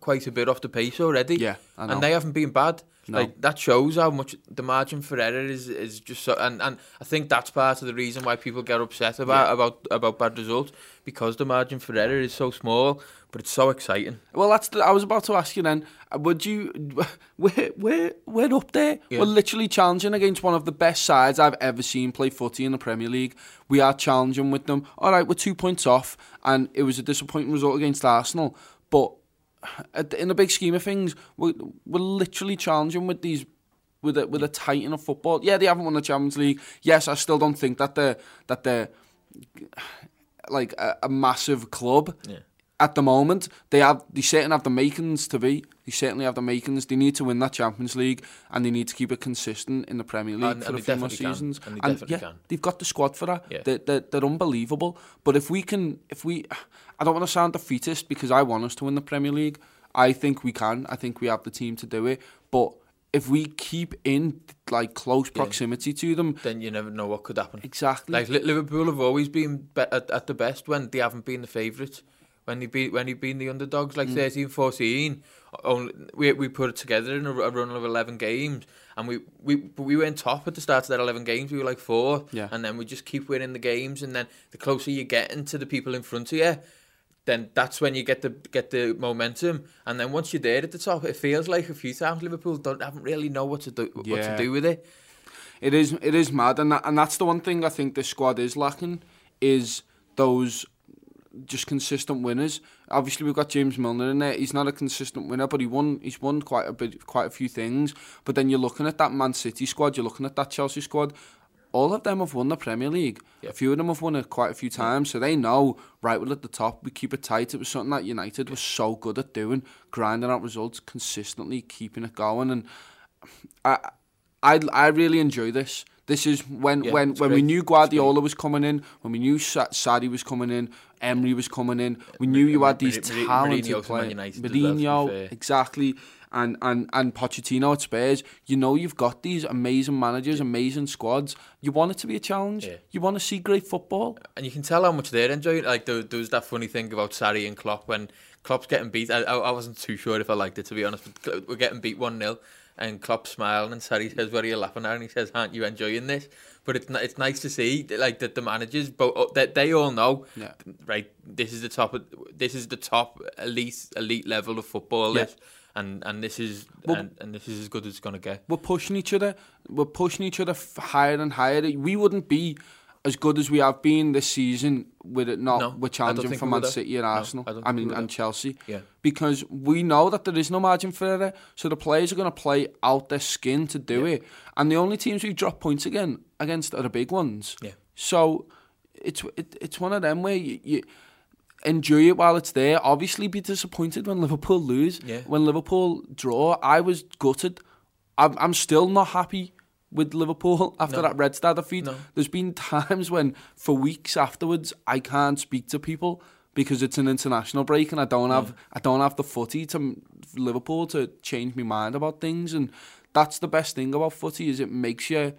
quite a bit off the pace already. Yeah, I and they haven't been bad. No. Like that shows how much the margin for error is is just so, and, and I think that's part of the reason why people get upset about about about bad results because the margin for error is so small, but it's so exciting. Well, that's the, I was about to ask you then. uh, Would you? We're we're we're up there. Yeah. We're literally challenging against one of the best sides I've ever seen play footy in the Premier League. We are challenging with them. All right, we're two points off, and it was a disappointing result against Arsenal. But in the big scheme of things, we're, we're literally challenging with these. With a, with a titan of football, yeah, they haven't won the Champions League. Yes, I still don't think that they're that they're like a, a massive club. Yeah. At the moment, they have they certainly have the makings to be. They certainly have the makings. They need to win that Champions League, and they need to keep it consistent in the Premier League And- for and a few more definitely can. seasons. And they definitely yeah, can. they've got the squad for that. Yeah. They're, they're, they're unbelievable. But if we can, if we, I don't want to sound defeatist because I want us to win the Premier League. I think we can. I think we have the team to do it. But if we keep in like close proximity to them, Then you never know what could happen. exactly. Like Liverpool have always been at, at the best when they haven't been the favourites. When they be when they've been the underdogs, Mm. like 13, 14, only, we we put it together in a, a run of eleven games, and we we we went top at the start of that eleven games. We were like four, Yeah. and then we just keep winning the games, and then the closer you get into the people in front of you, then that's when you get the get the momentum, and then once you're there at the top, it feels like a few times Liverpool don't haven't really know what to do what Yeah. to do with it. It is it is mad, and that, and that's the one thing I think this squad is lacking is those just consistent winners. Obviously, we've got James Milner in there. He's not a consistent winner, but he won. He's won quite a bit, quite a few things. But then you're looking at that Man City squad. You're looking at that Chelsea squad. All of them have won the Premier League. A few of them have won it quite a few times, so they know right. We're at the top. We keep it tight. It was something that United was so good at doing, grinding out results consistently, keeping it going, and I, I, I really enjoy this. This is when Yeah, when when we knew Guardiola was coming in, when we knew Sa- Sarri was coming in, Emery was coming in. We knew you had these talented Mourinho to Man players. United as well, to be Mourinho, exactly, and and and Pochettino at Spurs. You know you've got these amazing managers, amazing squads. You want it to be a challenge. Yeah. You want to see great football. and you can tell how much they're enjoying. it. Like there, there was that funny thing about Sarri and Klopp when Klopp's getting beat. I, I wasn't too sure if I liked it to be honest. But we're getting beat one 0 and Klopp smiling and Sarri says, "What are you laughing at?" And he says, "Aren't you enjoying this?" But it's it's nice to see like that the managers, but oh, that they all know, Yeah. right? This is the top. Of, this is the top elite elite level of football. Yeah. And and this is Well- and, and this is as good as it's gonna get. we're pushing each other. We're pushing each other higher and higher. We wouldn't be as good as we have been this season with it not No, we're challenging for Man. City and No, Arsenal. I don't I, mean and. Chelsea. Yeah. Because we know that there is no margin for error. So the players are going to play out their skin to do it. And the only teams we've dropped points again against are the big ones. Yeah. So it's it, it's one of them where you, you enjoy it while it's there. Obviously, be disappointed when Liverpool lose. Yeah. When Liverpool draw, I was gutted. I'm, I'm still not happy with Liverpool after No. that Red Star defeat. No. There's been times when, for weeks afterwards, I can't speak to people because it's an international break and I don't have I don't have the footy to Liverpool to change my mind about things. And that's the best thing about footy is it makes you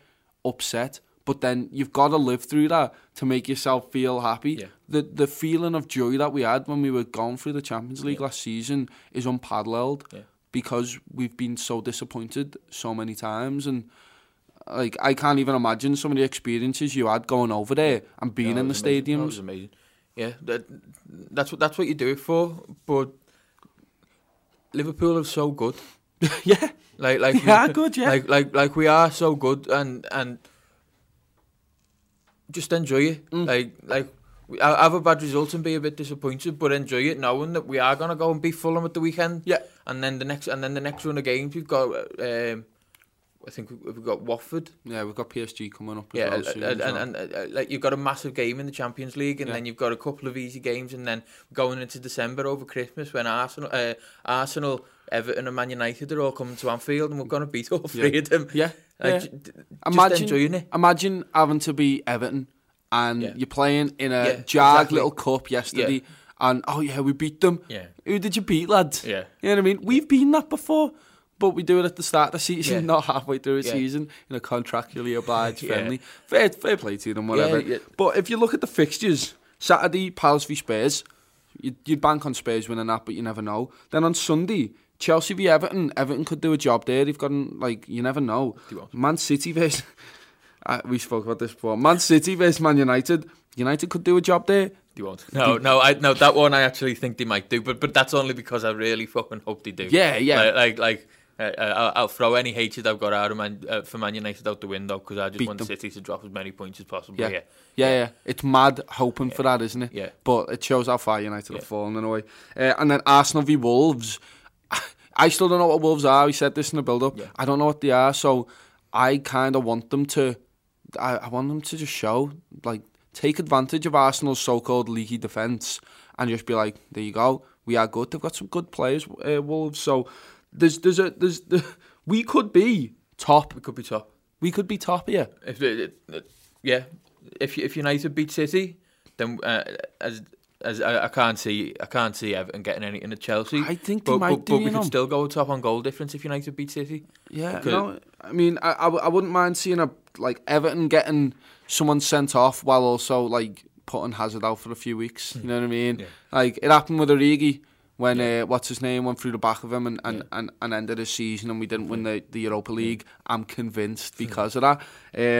upset. But then you've got to live through that to make yourself feel happy. Yeah. The the feeling of joy that we had when we were going through the Champions League last season is unparalleled Yeah. because we've been so disappointed so many times and like I can't even imagine some of the experiences you had going over there and being No, in the amazing. Stadiums. was amazing. Yeah, that, that's what that's what you do it for. But Liverpool are so good. yeah, Like like They are good, yeah. Like like like we are so good, and and just enjoy it. Mm. Like like we have a bad result and be a bit disappointed, but enjoy it knowing that we are gonna go and beat Fulham at the weekend. Yeah. and then the next and then the next run of games we've got. Um, I think we- we've got Watford. yeah, we've got PSG coming up. As Yeah, well and, and, well. and, and, uh, like you've got a massive game in the Champions League, and Yeah. then you've got a couple of easy games, and then going into December over Christmas when Arsenal, uh, Arsenal, Everton, and Man United are all coming to Anfield, and we're going to beat all three Yeah. of them. Yeah, like, yeah. j- d- just imagine. Imagine having to be Everton and Yeah. you're playing in a Yeah, jag exactly. little cup yesterday, and oh yeah, we beat them. Yeah. Who did you beat, lads? Yeah. You know what I mean? We've been that before. But we do it at the start of the season, Yeah. not halfway through a Yeah. season, in a contractually obliged Yeah. friendly. Fair, fair play to them, whatever. But if you look at the fixtures, Saturday, Palace v Spurs, you'd, you'd bank on Spurs winning that, but you never know. Then on Sunday, Chelsea v Everton, Everton could do a job there. They've got, like, you never know. Man City versus, uh, we spoke about this before, Man City versus Man United, United could do a job there. They won't. No, no, I no that one I actually think they might do, but but that's only because I really fucking hope they do. Yeah, yeah. Like like. like uh, I'll, I'll throw any hatred I've got out of Man, uh, for Man United out the window because I just Beat want them. City to drop as many points as possible. Yeah. Yeah, yeah, yeah, It's mad hoping for that, isn't it? Yeah. But it shows how far United Yeah. have fallen in a way. Uh, and then Arsenal v Wolves. I still don't know what Wolves are. We said this in the build-up. Yeah. I don't know what they are. So I kind of want them to. I, I want them to just show, like, take advantage of Arsenal's so-called leaky defence and just be like, there you go, we are good. They've got some good players, uh, Wolves. So there's there's a there's the, we could be top. We could be top. We could be top here. If it, it, yeah, if if United beat City, then uh, as as I, I can't see I can't see Everton getting anything at Chelsea. I think they but, might but, do, but we know. could still go top on goal difference if United beat City. Yeah, Could- no, I mean, I I wouldn't mind seeing a like Everton getting someone sent off while also like putting Hazard out for a few weeks. Hmm. You know what I mean? Yeah. Like it happened with Origi when uh, what's his name went through the back of him and, and, and, and ended his season and we didn't win the, the Europa League. I'm convinced because of that.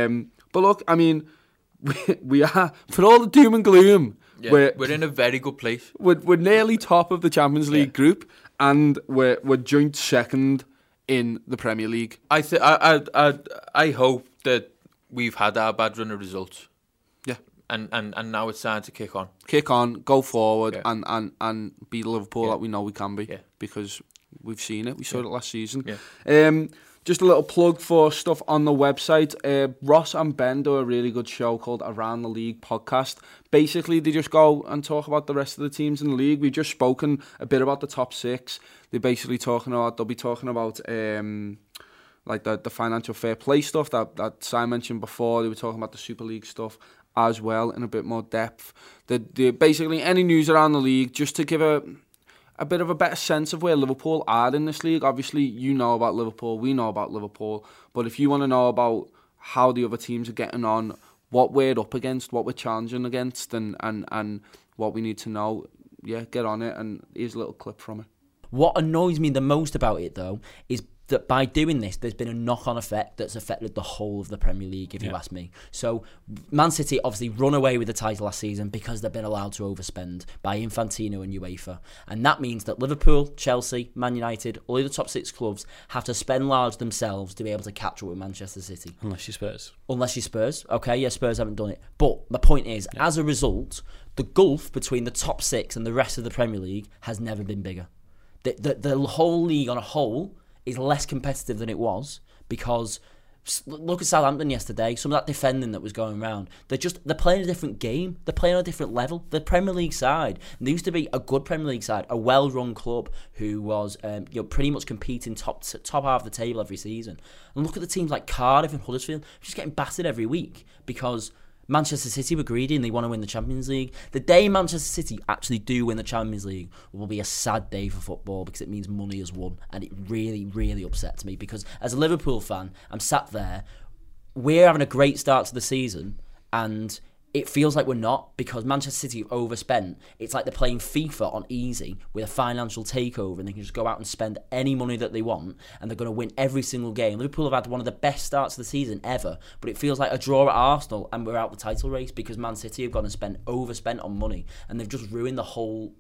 Um, but look, I mean, we, we are for all the doom and gloom. Yeah, we're, we're in a very good place. we're, we're nearly top of the Champions League Yeah. group and we're we're joint second in the Premier League. I th- I, I I I hope that we've had our bad run of results. And, and, and now it's time to kick on. kick on, go forward, Yeah. and, and, and be the Liverpool Yeah. that we know we can be. Yeah. Because we've seen it. We saw it last season. Yeah. Um, just a little plug for stuff on the website. Uh, Ross and Ben do a really good show called Around the League podcast. Basically, they just go and talk about the rest of the teams in the league. We've just spoken a bit about the top six. They're basically talking about, they'll be talking about um, like the, the financial fair play stuff that, that Si mentioned before. They were talking about the Super League stuff as well in a bit more depth. The, the, basically, any news around the league, just to give a a bit of a better sense of where Liverpool are in this league. Obviously, you know about Liverpool, we know about Liverpool, but if you want to know about how the other teams are getting on, what we're up against, what we're challenging against, and, and, and what we need to know, yeah, get on it. And here's a little clip from it. What annoys me the most about it, though, is that by doing this, there's been a knock on effect that's affected the whole of the Premier League, if you ask me. So, Man City obviously run away with the title last season because they've been allowed to overspend by Infantino and UEFA. And that means that Liverpool, Chelsea, Man United, all the top six clubs have to spend large themselves to be able to catch up with Manchester City Unless you Spurs. unless you Spurs. Okay, yeah, Spurs haven't done it. But the point is, as a result, the gulf between the top six and the rest of the Premier League has never been bigger. The, the, the whole league on a whole is less competitive than it was because look at Southampton yesterday. Some of that defending that was going around, they're just they're playing a different game. They're playing on a different level. The Premier League side there used to be a good Premier League side, a well-run club who was um, you know pretty much competing top top half of the table every season. And look at the teams like Cardiff and Huddersfield, just getting battered every week because Manchester City were greedy and they want to win the Champions League. The day Manchester City actually do win the Champions League will be a sad day for football because it means money has won. And it really, really upsets me because as a Liverpool fan, I'm sat there. We're having a great start to the season and it feels like we're not because Manchester City have overspent. It's like they're playing FIFA on easy with a financial takeover and they can just go out and spend any money that they want and they're going to win every single game. Liverpool have had one of the best starts of the season ever, but it feels like a draw at Arsenal and we're out the title race because Man City have gone and spent overspent on money and they've just ruined the whole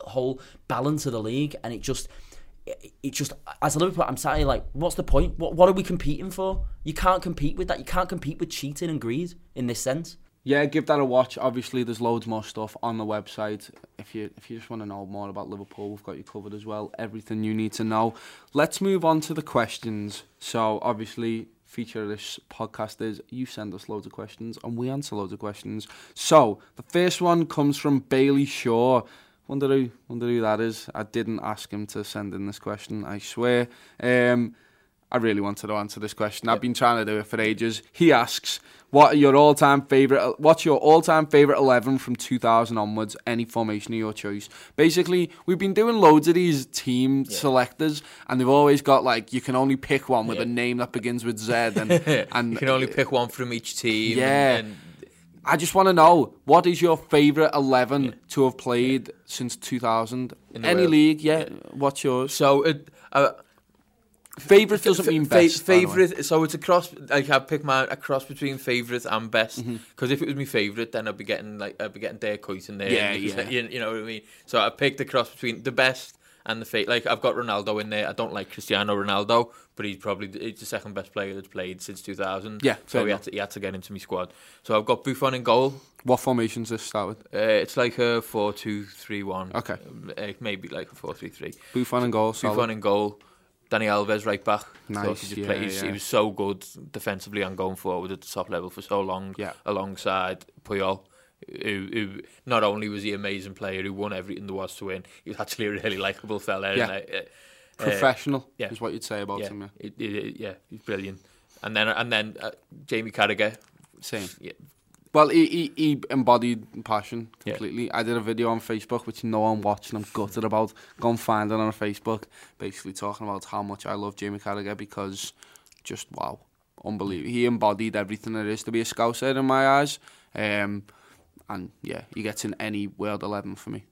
whole balance of the league and it just it just as a Liverpool, I'm sadly like, what's the point? What what are we competing for? You can't compete with that. You can't compete with cheating and greed in this sense. Yeah, give that a watch. Obviously, there's loads more stuff on the website. If you if you just want to know more about Liverpool, we've got you covered as well. Everything you need to know. Let's move on to the questions. So, obviously, feature of this podcast is you send us loads of questions and we answer loads of questions. So, the first one comes from Bailey Shaw. Wonder who wonder who that is. I didn't ask him to send in this question. I swear. Um, I really wanted to answer this question. I've been trying to do it for ages. He asks, "What are your all-time favorite? What's your all-time favorite eleven from 2000 onwards? Any formation of your choice?" Basically, we've been doing loads of these team selectors, and they've always got like you can only pick one with a name that begins with Z, and and you can only pick one from each team. Yeah. And, and I just want to know what is your favorite eleven to have played since 2000? In Any world. league? Yeah. What's yours? so it, uh, Favorite doesn't mean fa- best. way. favorite. So it's a cross. Like I pick my a cross between favorite and best. Mm-hmm. Because if it was my favorite, then I'd be getting like I'd be getting Dirk Kuyt in there. Yeah, yeah. You, you know what I mean. So I picked the cross between the best and the fate. Like I've got Ronaldo in there. I don't like Cristiano Ronaldo, but he's probably he's the second best player that's played since 2000. Yeah, So he had, to, he had to get into my squad. So I've got Buffon in goal. What formations this start with? Uh, it's like a four-two-three-one. Okay. Uh, maybe like a four-three-three. Buffon and goal. solid. Buffon in goal. Dani Alves right back. Nice, just yeah, played- yeah. he was so good defensively and going forward at the top level for so long. Yeah. Alongside Puyol. Who, who not only was he an amazing player who won everything there was to win, he was actually a really likable fella. Yeah. And, uh, uh, Professional yeah. is what you'd say about yeah, him. Yeah. it- it- yeah, he's brilliant. And then and then uh, Jamie Carragher, Same. yeah, Well, he, he, he embodied passion Yeah. completely. I did a video on Facebook, which no one watched, and I'm gutted about. Go and find it on Facebook. Basically talking about how much I love Jamie Carragher because just wow, unbelievable. He embodied everything there is to be a Scouser in my eyes. Um, and yeah, he gets in any World 11 for me.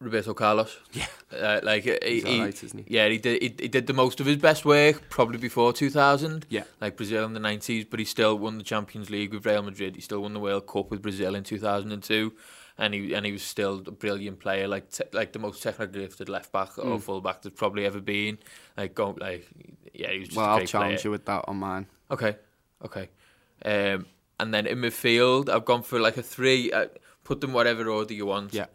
Roberto Carlos. Yeah. Uh, like uh, he, He's he- he? Yeah, he did. He, he did the most of his best work probably before 2000. Yeah. like Brazil in the 90s, but he still won the Champions League with Real Madrid. He still won the World Cup with Brazil in 2002, and he and he was still a brilliant player, like te- like the most technically gifted left back Mm. or full back there's probably ever been. Like go like yeah, he was just Well, I'll challenge player. you with that on mine. Okay, okay. Um, and then in midfield, I've gone for like a three. Uh, put them whatever order you want. Yeah.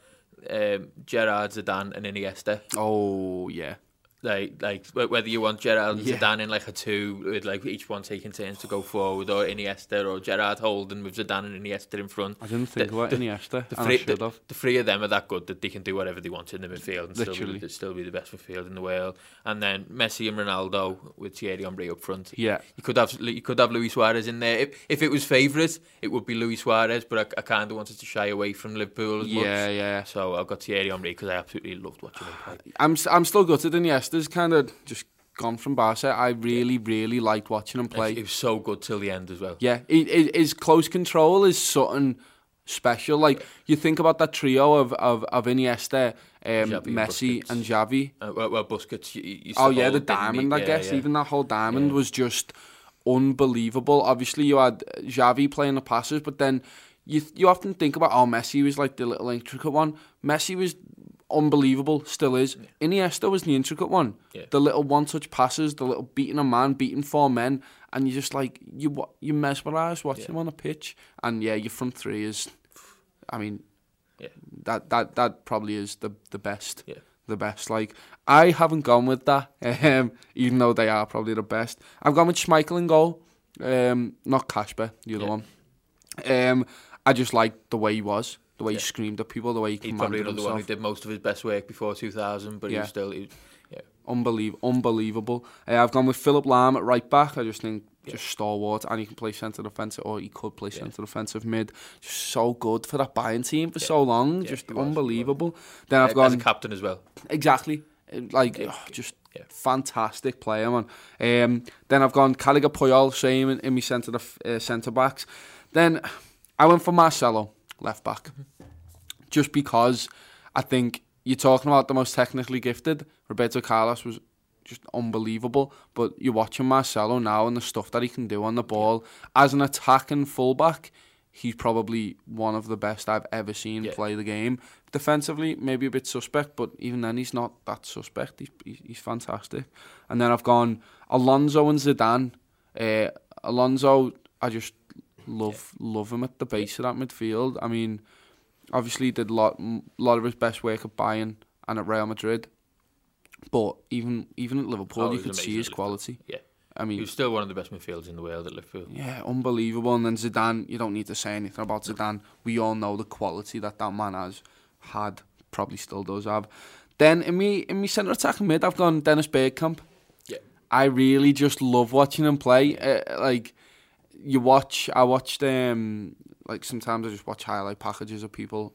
Um, Gerrard, Zidane, and Iniesta. Oh, yeah. Like, like whether you want Gerrard and Yeah. Zidane in like a two, with like each one taking turns to go forward, or Iniesta, or Gerrard holding with Zidane and Iniesta in front. I didn't think The- about the- Iniesta, The three, the, the three of them are that good that they can do whatever they want in the midfield and still be, the- still be the best midfield in the world. And then Messi and Ronaldo with Thierry Henry up front. Yeah. You could have you could have Luis Suarez in there. If, if it was favourite, it would be Luis Suarez, but I, I kind of wanted to shy away from Liverpool as much. Yeah, yeah. So I've got Thierry Henry because I absolutely loved watching him play. I'm I'm still gutted. Iniesta's kind of just gone from Barca. I really, really liked watching him play. It was so good till the end as well. Yeah, he, he, his close control is something special. Like you think about that trio of of, of Iniesta, um, and Messi, and Xavi. Uh, well, well, Busquets. You, you Oh yeah, the hold, didn't he? diamond. I Yeah, guess yeah. even that whole diamond Yeah. was just unbelievable. Obviously, you had Xavi playing the passes, but then you you often think about oh Messi was like the little intricate one. Messi was unbelievable, still is. Iniesta was the intricate one. Yeah. The little one-touch passes, the little beating a man, beating four men, and you just like you you mesmerised watching him on a pitch. And yeah, your front three is, I mean, Yeah. that that that probably is the the best. Yeah. The best. Like I haven't gone with that, um, even though they are probably the best. I've gone with Schmeichel in goal, um, not Kasper, the other Yeah. one. Um, I just liked the way he was, the way Yeah. he screamed at people, the way he He's probably another one who did most of his best work before 2000, but he was still. He, was- yeah. Unbelievable, unbelievable. Uh, I've gone with Philipp Lahm at right back. I just think just stalwart, and he can play centre defensive, or he could play centre defensive mid. Just so good for that Bayern team for so long. Yeah, just unbelievable. Then I've Uh, As a gone captain as well. exactly uh, like Yeah. oh, just Yeah. fantastic player, man. Um, then I've gone Carragher, Puyol, same in, in my centre uh, centre backs. Then I went for Marcelo left back, just because I think you're talking about the most technically gifted. Roberto Carlos was just unbelievable, but you're watching Marcelo now and the stuff that he can do on the ball as an attacking fullback. He's probably one of the best I've ever seen Yeah. play the game. Defensively, maybe a bit suspect, but even then, he's not that suspect. He's, he's, he's fantastic. And then I've gone Alonso and Zidane. Uh, Alonso, I just love love him at the base of that midfield. I mean, obviously he did a lot lot of his best work at Bayern and at Real Madrid, but even even at Liverpool, Oh, you could see his quality. Yeah. I He mean, was still one of the best midfielders in the world at Liverpool. yeah, unbelievable. And then Zidane, you don't need to say anything about Zidane. We all know the quality that that man has had, probably still does have. Then in me in me centre attacking mid, I've gone Dennis Bergkamp. Yeah. I really just love watching him play. Uh, like you watch, I watched um like sometimes I just watch highlight packages of people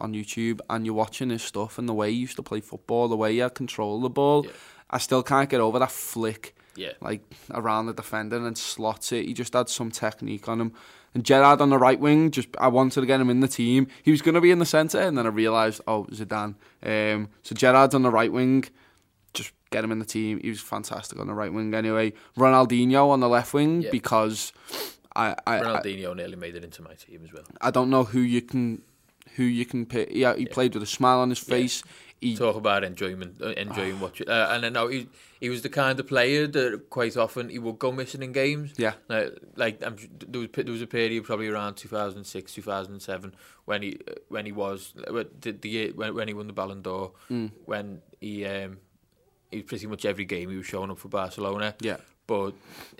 on YouTube, and you're watching his stuff and the way he used to play football, the way he had control the ball. Yeah. I still can't get over that flick Yeah. like around the defender and slots it. He just had some technique on him. And Gerrard on the right wing, just I wanted to get him in the team. He was going to be in the centre, and then I realised, oh, Zidane. Um, so Gerrard's on the right wing, get him in the team. He was fantastic on the right wing anyway. Ronaldinho on the left wing Yeah. because I I, I Ronaldinho nearly made it into my team as well. I don't know who you can who you can pick. Yeah, he played with a smile on his face. He Talk about enjoyment, uh, enjoying watching. Uh, and I know he he was the kind of player that quite often he would go missing in games. Yeah. Like, like there was there was a period probably around 2006, 2007 when he uh, when he was uh, the, the year when when he won the Ballon d'Or Mm. when he um he pretty much every game he was showing up for Barcelona. Yeah. but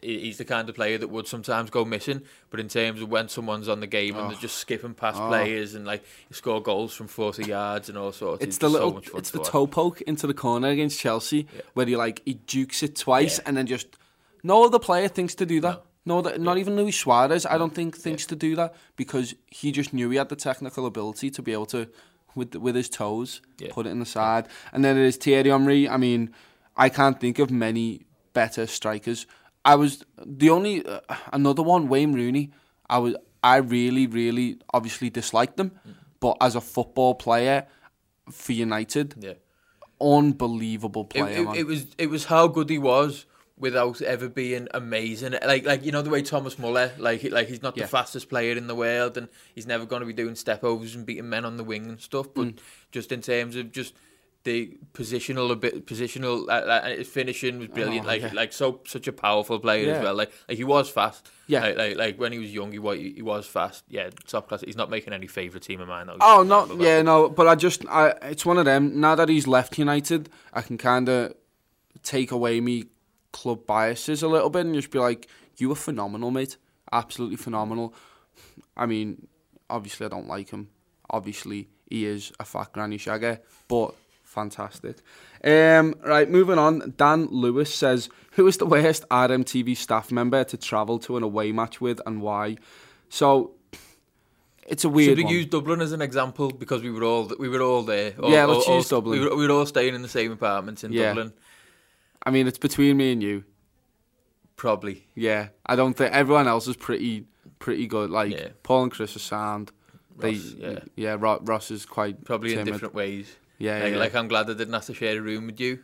he's the kind of player that would sometimes go missing. But in terms of when someone's on the game and Oh. they're just skipping past oh. players and like you score goals from 40 yards and all sorts, It's he's the so little, much fun it's the toe poke into the corner against Chelsea, where he like he dukes it twice and then just no other player thinks to do that. No, that not even Luis Suarez. I don't think thinks to do that because he just knew he had the technical ability to be able to, with with his toes, Yeah. put it in the side. And then it is Thierry Henry. I mean, I can't think of many better strikers. I was the only uh, another one, Wayne Rooney. I was I really really obviously disliked them, but as a football player for United, Yeah. unbelievable It, player. it, man. it was it was how good he was without ever being amazing. Like like you know the way Thomas Muller, like like he's not Yeah. the fastest player in the world, and he's never going to be doing step overs and beating men on the wing and stuff. But Mm. just in terms of just the positional a bit positional uh, uh, his finishing was brilliant. Oh, like yeah. like so such a powerful player Yeah. as well. Like like he was fast. Yeah. Like, like like when he was young, he was he was fast. Yeah, top class. He's not making any favourite team of mine. Oh no, yeah, no, but I just, I, it's one of them. Now that he's left United, I can kind of take away me club biases a little bit and just be like, you were phenomenal, mate, absolutely phenomenal. I mean, obviously I don't like him. Obviously he is a fat granny shagger, but fantastic. Um, right, moving on. Dan Lewis says, who is the worst RMTV staff member to travel to an away match with and why? So. It's a weird Should we one. use Dublin as an example because we were all we were all there? All, Yeah, let's all- use all- Dublin. We were, we were all staying in the same apartments in Yeah. Dublin. I mean, it's between me and you. Probably. Yeah, I don't think everyone else is pretty pretty good. Like Yeah. Paul and Chris are sound. They, yeah. yeah, Ro- Ross is quite Probably in different ways. Yeah, like, yeah. like I'm glad I didn't have to share a room with you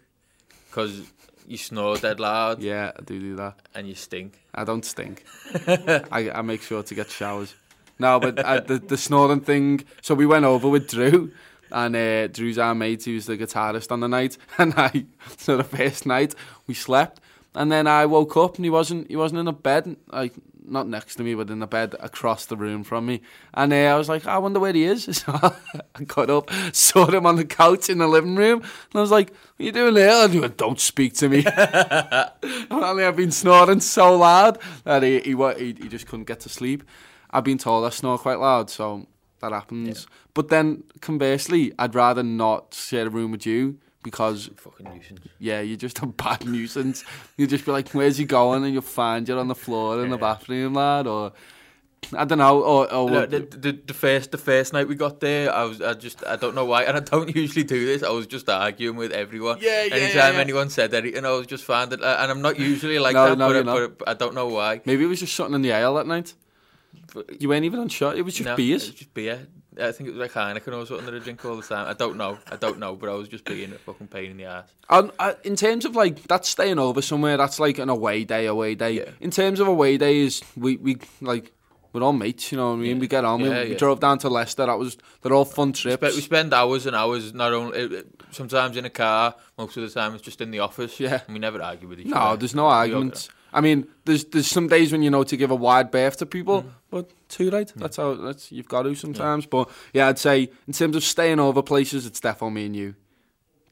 because you snore dead loud Yeah, I do do that. and you stink. I don't stink. I, I make sure to get showers. No, but uh, the the snoring thing. So we went over with Drew, and uh, Drew's our mate who's the guitarist on the night. And I, so the first night we slept, and then I woke up and he wasn't he wasn't in the bed, like not next to me, but in the bed across the room from me. And uh, I was like, I wonder where he is. So I got up, saw him on the couch in the living room, and I was like, What are you doing there? And he went, Don't speak to me. Apparently, I've been snoring so loud that he, he, he, he just couldn't get to sleep. I've been told I snore quite loud, so that happens. But then conversely, I'd rather not share a room with you because Fucking nuisance. yeah, you're just a bad nuisance. You just be like, "Where's he going?" and you'll find you're on the floor in the bathroom, lad, or I don't know, or, or No, the, the, the first the first night we got there, I was I just I don't know why, and I don't usually do this. I was just arguing with everyone. Yeah, yeah, Anytime yeah, yeah. anyone said anything, I was just fine. That, uh, and I'm not usually like No, that, no, but, I- but I don't know why. maybe it was just something in the ale that night. You weren't even on shot. It was just No, beers. was just beer. I think it was like Heineken or something that I drink all the time. I don't know. I don't know, but I was just being a fucking pain in the ass. And, uh, in terms of like that's staying over somewhere, that's like an away day, away day. Yeah. In terms of away days, we we like we're all mates, you know what I mean? We get on. we, Yeah, we yeah. drove down to Leicester. That was they're all fun trips. But we spend hours and hours, not only it- it- sometimes in a car. Most of the time, it's just in the office. Yeah. and we never argue with each no, other. No, there's no arguments. I mean, there's there's some days when you know to give a wide berth to people, Mm. but too late. That's how that's you've got to sometimes. But yeah, I'd say in terms of staying over places, it's defo me and you,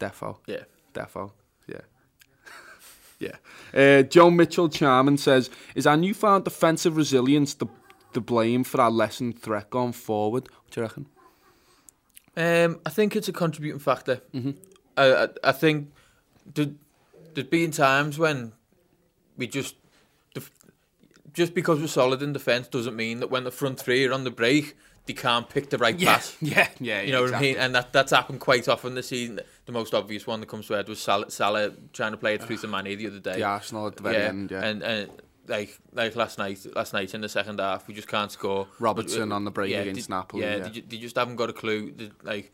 defo. Yeah. Defo. Yeah. yeah. Uh, Joe Mitchell Charman says, Is our newfound defensive resilience the, the blame for our lessened threat going forward? What do you reckon? Um, I think it's a contributing factor. Mm-hmm. I, I, I think there, there's been times when we just just because we're solid in defence doesn't mean that when the front three are on the break, they can't pick the right pass. Yeah, yeah, You know what I mean? And that, that's happened quite often this season. The most obvious one that comes to head was Salah, Salah trying to play it through to Mane the other day. The Arsenal at the very end, yeah. And, and like like last night, last night in the second half, we just can't score. Robertson on the break Yeah, against they- Napoli, Yeah, yeah. They, ju- they just haven't got a clue. They- like,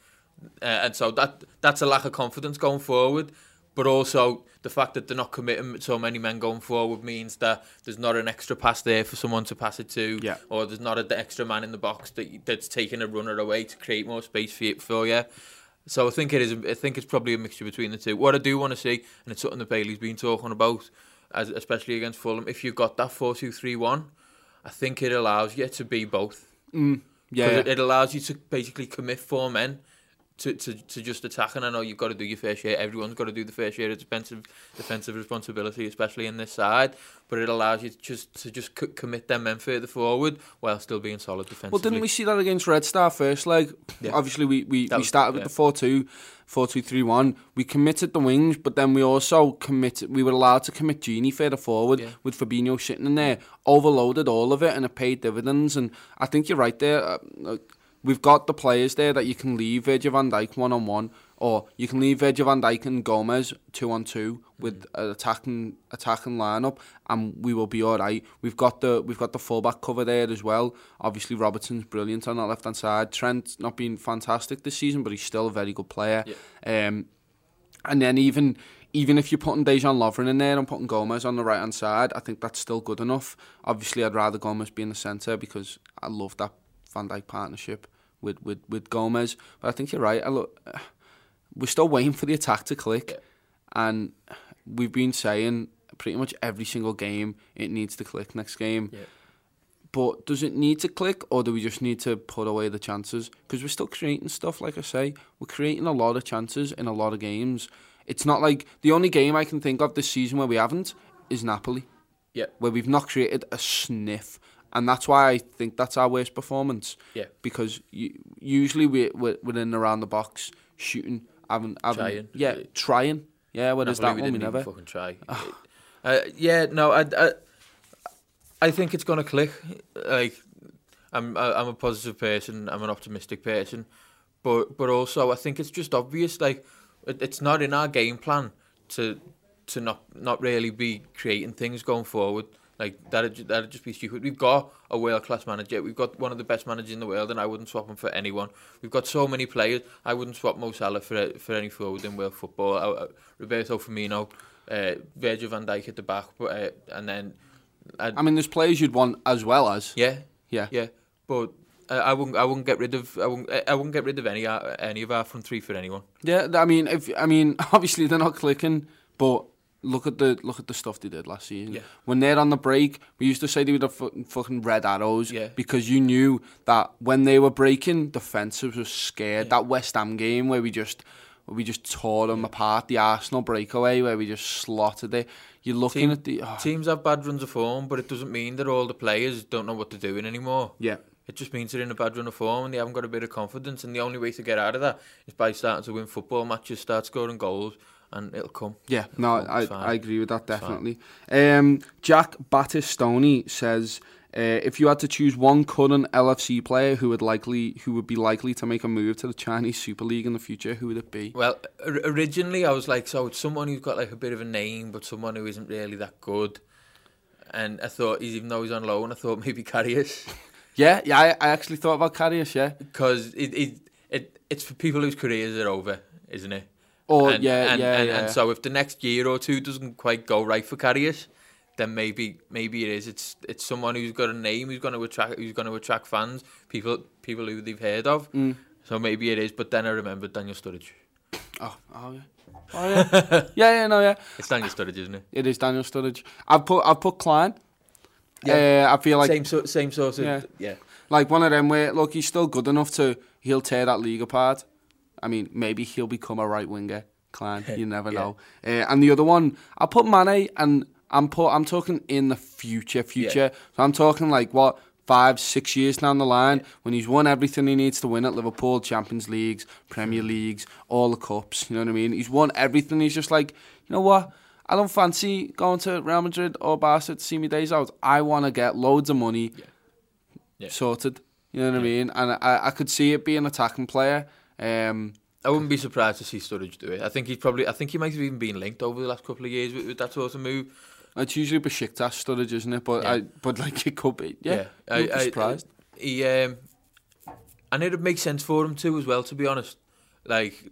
uh, and so that that's a lack of confidence going forward. But also the fact that they're not committing so many men going forward means that there's not an extra pass there for someone to pass it to, Yeah. or there's not an extra man in the box that that's taking a runner away to create more space for you. For you. So I think it is. I think it's probably a mixture between the two. What I do want to see, and it's something that Bailey's been talking about, as especially against Fulham, if you've got that four-two-three-one, I think it allows you to be both. Mm. Yeah, Because it, it allows you to basically commit four men to, to, to just attack. And I know you've got to do your fair share. Everyone's got to do the fair share of defensive defensive responsibility, especially in this side. But it allows you to just to just c- commit them men further forward while still being solid defensively. Well, didn't we see that against Red Star first leg? Yeah. Obviously, we, we, That we was- started with yeah. the 4 2, 4 2 3 1. We committed the wings, but then we also committed, we were allowed to commit Gini further forward Yeah. with Fabinho sitting in there, overloaded all of it, and it paid dividends. And I think you're right there. Uh, we've got the players there that you can leave Virgil van Dijk one on one, or you can leave Virgil van Dijk and Gomez two on two with an attacking attacking lineup, and we will be all right. We've got the we've got the fullback cover there as well. Obviously, Robertson's brilliant on that left hand side. Trent's not been fantastic this season, but he's still a very good player. Um, and then even even if you're putting Dejan Lovren in there and putting Gomez on the right hand side, I think that's still good enough. Obviously, I'd rather Gomez be in the centre because I love that Van Dijk partnership with, with, with Gomez. But I think you're right. I look, we're still waiting for the attack to click, and we've been saying pretty much every single game it needs to click next game. But does it need to click, or do we just need to put away the chances? Because we're still creating stuff, like I say. We're creating a lot of chances in a lot of games. It's not like the only game I can think of this season where we haven't is Napoli, Yeah. where we've not created a sniff. And that's why I think that's our worst performance. Yeah. Because you, usually we, we're, we're in around the box, shooting, having, having Trying. Yeah, trying. Yeah, whereas that Napoli, one we never. fucking try. uh, yeah, no, I, I, I think it's gonna click. Like, I'm, I'm a positive person. I'm an optimistic person, but but also I think it's just obvious. Like, it, it's not in our game plan to to not not really be creating things going forward. Like that'd that'd just be stupid. We've got a world class manager. We've got one of the best managers in the world, and I wouldn't swap him for anyone. We've got so many players. I wouldn't swap Mo Salah for for any forward in world football. Uh, uh, Roberto Firmino, uh, Virgil van Dijk at the back, but, uh, and then I'd, I mean, there's players you'd want as well as. yeah, Yeah. yeah. But uh, I wouldn't I wouldn't get rid of I wouldn't I wouldn't get rid of any any of our front three for anyone. Yeah, I mean, if I mean, obviously they're not clicking, but look at the look at the stuff they did last season. Yeah. When they're on the break, we used to say they were the fu- fucking red arrows Yeah. because you knew that when they were breaking, defensives were scared. That West Ham game where we just we just tore them apart, the Arsenal breakaway where we just slaughtered it. You're looking Team- at the oh, Teams have bad runs of form, but it doesn't mean that all the players don't know what they're doing anymore. yeah. It just means they're in a bad run of form and they haven't got a bit of confidence. And the only way to get out of that is by starting to win football matches, start scoring goals, and it'll come. Yeah, no, It'll come. I, I agree with that definitely. Um, Jack Battistoni says, uh, if you had to choose one current LFC player who would likely who would be likely to make a move to the Chinese Super League in the future, who would it be? Well, or- originally I was like, so it's someone who's got like a bit of a name, but someone who isn't really that good. And I thought, even though he's on loan, I thought maybe Karius. Yeah, yeah, I, I actually thought about Karius, yeah. because it, it it it's for people whose careers are over, isn't it? Or and, yeah, and, yeah, and, yeah. and so if the next year or two doesn't quite go right for Karius, then maybe maybe it is. It's it's someone who's got a name, who's going to attract who's going to attract fans, people people who they've heard of. Mm. So maybe it is. But then I remembered Daniel Sturridge. oh, oh yeah. Oh yeah. yeah, yeah, no, yeah. It's Daniel Sturridge, isn't it? It is Daniel Sturridge. I've put I've put Klein. Yeah. Uh, I feel like same sort same sort of Yeah. yeah. like one of them where look he's still good enough to he'll tear that league apart. I mean maybe he'll become a right winger. Klein, you never Yeah. know. Uh, and the other one, I'll put Mane, and I'm put I'm talking in the future, future. So I'm talking like what five, six years down the line when he's won everything he needs to win at Liverpool, Champions Leagues, Premier Leagues, all the cups. You know what I mean? He's won everything. He's just like, you know what? I don't fancy going to Real Madrid or Barca to see me days out. I want to get loads of money Yeah. sorted. You know what I mean? And I, I could see it being an attacking player. Um, I wouldn't be surprised to see Sturridge do it. I think he's probably. I think he might have even been linked over the last couple of years with, with that sort of move. it's usually Besiktas Sturridge, isn't it? But Yeah. I, but like it could be. Yeah, I, You'd be I- surprised. he, um, and it'd make sense for him too, as well. To be honest, like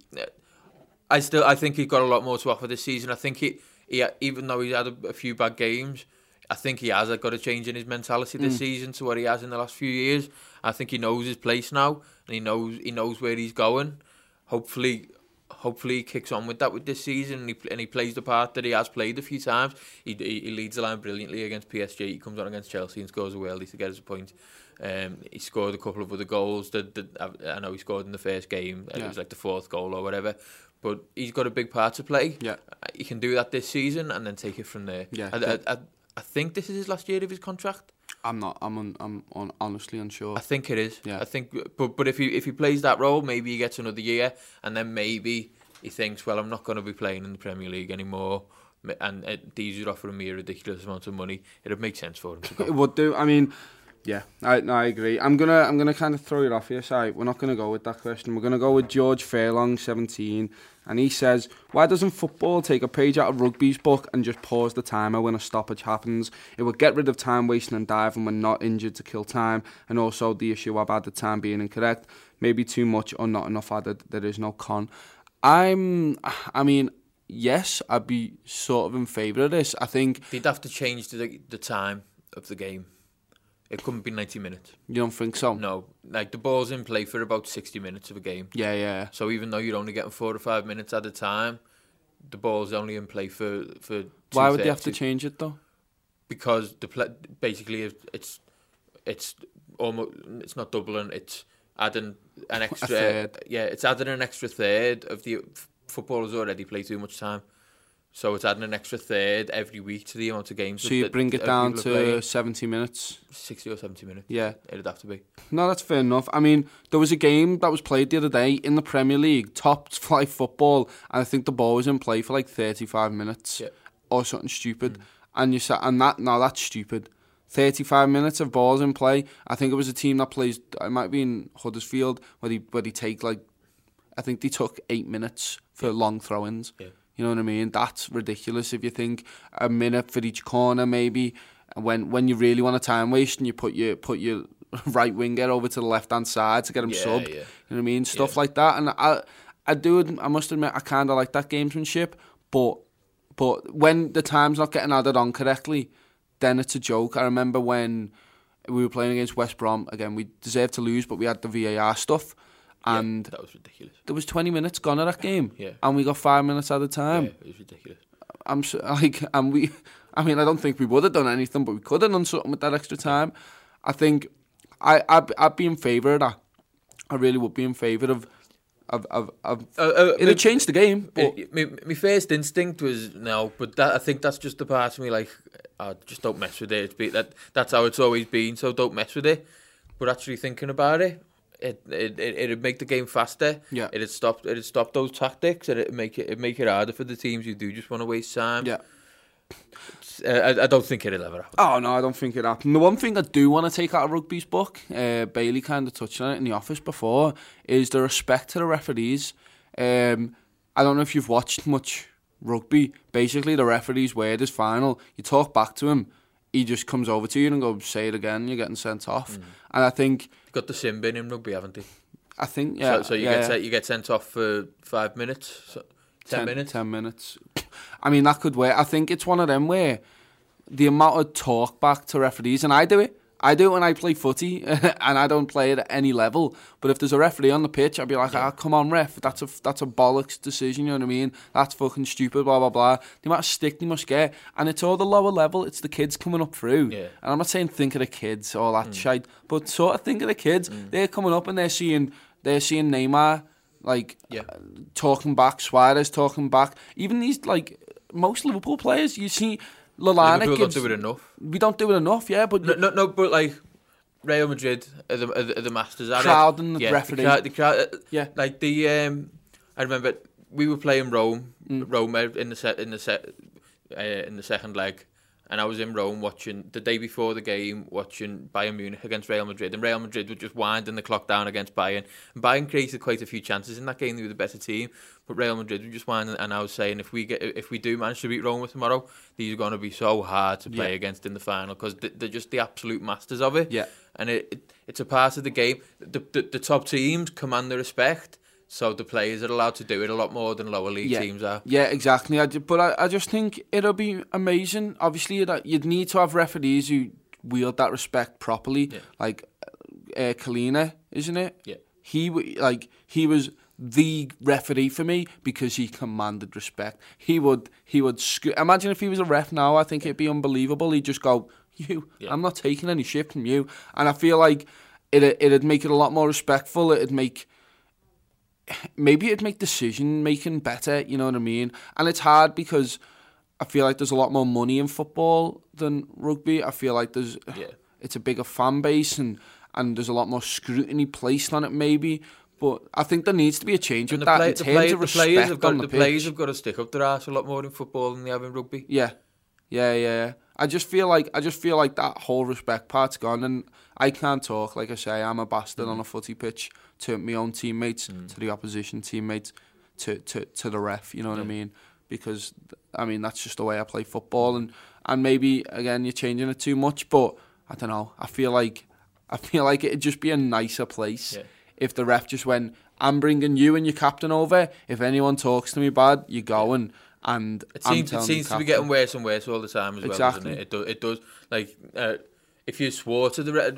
I still, I think he's got a lot more to offer this season. I think he, he even though he's had a, a few bad games, I think he has got a change in his mentality this season to what he has in the last few years. I think he knows his place now, and he knows he knows where he's going. Hopefully, hopefully he kicks on with that with this season and he, and he plays the part that he has played a few times. He, he, he leads the line brilliantly against PSG. He comes on against Chelsea and scores a worldie to get us a point. Um, he scored a couple of other goals that, that I, I know he scored in the first game. Yeah. It was like the fourth goal or whatever. But he's got a big part to play. Yeah, he can do that this season and then take it from there. Yeah, I, I, I, I think this is his last year of his contract. I'm not. I'm. Un, I'm un, honestly unsure. I think it is. Yeah. I think, but but if he if he plays that role, maybe he gets another year, and then maybe he thinks, well, I'm not going to be playing in the Premier League anymore. And uh, these are offering me a ridiculous amount of money. It would make sense for him to go. It would do. I mean, yeah, I, no, I agree. I'm gonna I'm gonna kind of throw it off here. Sorry, we're not gonna go with that question. We're gonna go with George Fairlong, 17, and he says, "Why doesn't football take a page out of rugby's book and just pause the timer when a stoppage happens? It would get rid of time wasting and diving when not injured to kill time, and also the issue of added time being incorrect, maybe too much or not enough added. There is no con." I'm. I mean, yes, I'd be sort of in favour of this. I think they'd have to change the the time of the game. It couldn't be 90 minutes. You don't think so? No. Like, the ball's in play for about 60 minutes of a game. Yeah, yeah. So even though you're only getting four or five minutes at a time, the ball's only in play for... for Why would they have to change it, though? Because the play, basically it's it's almost it's not doubling, it's adding an extra... Yeah, it's adding an extra third of the... Footballers already play too much time. So it's adding an extra third every week to the amount of games. So you bring it down to 70 minutes? 60 or 70 minutes. Yeah. It'd have to be. No, that's fair enough. I mean, there was a game that was played the other day in the Premier League, top flight football, and I think the ball was in play for like 35 minutes yeah. or something stupid. Mm. And you said, and that, no, that's stupid. 35 minutes of balls in play. I think it was a team that plays, it might be in Huddersfield, where they, where they take like, I think they took eight minutes for yeah. long throw ins. Yeah. You know what I mean? That's ridiculous if you think a minute for each corner maybe. When when you really want a time waste and you put your put your right winger over to the left hand side to get him yeah, sub. Yeah. You know what I mean? Stuff yeah. like that. And I I do I must admit I kinda like that gamesmanship, but but when the time's not getting added on correctly, then it's a joke. I remember when we were playing against West Brom, again we deserved to lose, but we had the VAR stuff and yeah, that was ridiculous. There was 20 minutes gone of that game, yeah. and we got five minutes at a time. Yeah, it was ridiculous. I'm so, like, and we, I mean, I don't think we would have done anything, but we could have done something with that extra time. I think I, I'd, I'd be in favour of that. I really would be in favour of. Of, of, of uh, uh, it'd change the game. But my, my first instinct was no, but that I think that's just the part of me like, oh, just don't mess with it. It's be, that that's how it's always been. So don't mess with it. But actually thinking about it, it it it would make the game faster. Yeah. It'd stop it'd stop those tactics and it'd make it it'd make it harder for the teams who do just want to waste time. Yeah. Uh, I, I don't think it'll ever happen. Oh no, I don't think it happen. The one thing I do want to take out of rugby's book, uh, Bailey kind of touched on it in the office before, is the respect to the referees. Um, I don't know if you've watched much rugby. Basically, the referee's word is final. You talk back to him, he just comes over to you and goes, say it again, you're getting sent off. Mm. And I think... Got the sin bin in rugby, haven't you? I think, yeah. So, so you, yeah, get yeah. Sent, you get sent off for five minutes, so ten, ten, minutes? Ten minutes. I mean, that could work. I think it's one of them where the amount of talk back to referees, and I do it, I do it when I play footy, and I don't play it at any level. But if there's a referee on the pitch, I'd be like, "Ah, oh, come on, ref! That's a that's a bollocks decision. You know what I mean? That's fucking stupid." Blah blah blah. The amount of stick they must get, and it's all the lower level. It's the kids coming up through. Yeah. And I'm not saying think of the kids, all that mm. shit, but sort of think of the kids. Mm. They're coming up and they're seeing they're seeing Neymar like yeah. uh, talking back, Suarez talking back. Even these like most Liverpool players, you see. Lallana Liverpool gives, don't do it enough. We don't do it enough, yeah. But no, no, no but like Real Madrid are the, are the, are the masters at crowd and the yeah, referee. The crowd, the crowd, uh, yeah, like the um, I remember we were playing Rome, mm. Rome in the set in the set uh, in the second leg, and I was in Rome watching the day before the game, watching Bayern Munich against Real Madrid, and Real Madrid were just winding the clock down against Bayern. And Bayern created quite a few chances in that game; they were the better team, but Real Madrid were just winding. And I was saying, if we get, if we do manage to beat Roma tomorrow, these are going to be so hard to play yeah. against in the final because they're just the absolute masters of it. Yeah, and it, it it's a part of the game. The, the the top teams command the respect. So the players are allowed to do it a lot more than lower league yeah. teams are. Yeah, exactly. I, do, but I, I just think it'll be amazing. Obviously, that you'd need to have referees who wield that respect properly. Yeah. Like uh, Collina, isn't it? Yeah. He like he was the referee for me because he commanded respect. He would he would sc- imagine if he was a ref now. I think it'd be unbelievable. He'd just go, "You, Yeah. I'm not taking any shit from you," and I feel like it it'd make it a lot more respectful. It'd make maybe it'd make decision making better. You know what I mean? And it's hard because I feel like there's a lot more money in football than rugby. I feel like there's Yeah. it's a bigger fan base and and there's a lot more scrutiny placed on it maybe. But I think there needs to be a change And with the, that play, in the, terms play, of the players have got the, the, players have got to stick up their ass a lot more in football than they have in rugby. Yeah, yeah, yeah. I just feel like I just feel like that whole respect part's gone, and I can't talk. Like I say, I'm a bastard Mm. on a footy pitch to my own teammates, to the opposition teammates, to to to the ref. You know what I mean? Because I mean that's just the way I play football, and and maybe again you're changing it too much, but I don't know. I feel like I feel like it'd just be a nicer place Yeah. if the ref just went, "I'm bringing you and your captain over. If anyone talks to me bad, you go and." And It seems, it seems to be getting worse and worse all the time as well, Exactly. doesn't it? It, do, it does. Like, uh, if you swore to the ref,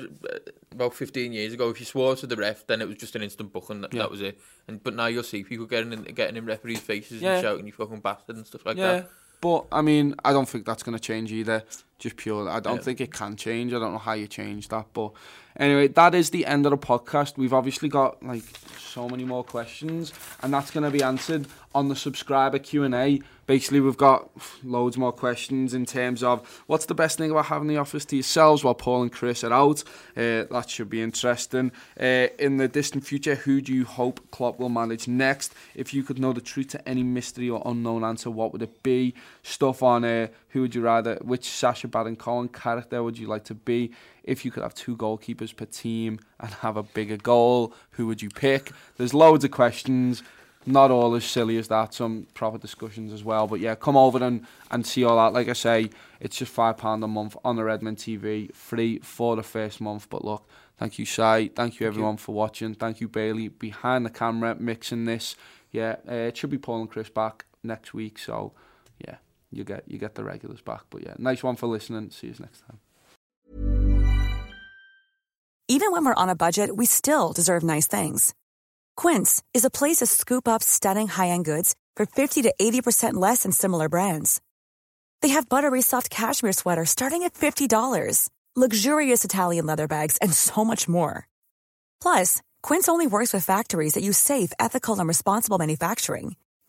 about 15 years ago, if you swore to the ref, then it was just an instant booking. That, Yeah. that was it. And But now you'll see people getting in, getting in referees' faces Yeah. and shouting, you fucking bastard, and stuff like yeah, that. but I mean, I don't think that's going to change either. Just pure. I don't Yeah. think it can change. I don't know how you change that. But anyway, that is the end of the podcast. We've obviously got like so many more questions, and that's going to be answered on the subscriber Q and A. Basically, we've got loads more questions in terms of what's the best thing about having the office to yourselves while Paul and Chris are out. Uh, that should be interesting. Uh, in the distant future, who do you hope Klopp will manage next? If you could know the truth to any mystery or unknown answer, what would it be? Stuff on uh, who would you rather, which Sacha Baron Cohen character would you like to be? If you could have two goalkeepers per team and have a bigger goal, who would you pick? There's loads of questions. Not all as silly as that, some proper discussions as well. But yeah, come over and, and see all that. Like I say, it's just £5 a month on the Redmen TV, free for the first month. But look, thank you, Si. Thank you, everyone, for watching. Thank you, Bailey, behind the camera, mixing this. Yeah, uh, it should be Paul and Chris back next week. So yeah, you get you get the regulars back. But yeah, nice one for listening. See you next time. Even when we're on a budget, we still deserve nice things. Quince is a place to scoop up stunning high-end goods for 50 to 80% less than similar brands. They have buttery soft cashmere sweaters starting at $50, luxurious Italian leather bags, and so much more. Plus, Quince only works with factories that use safe, ethical, and responsible manufacturing.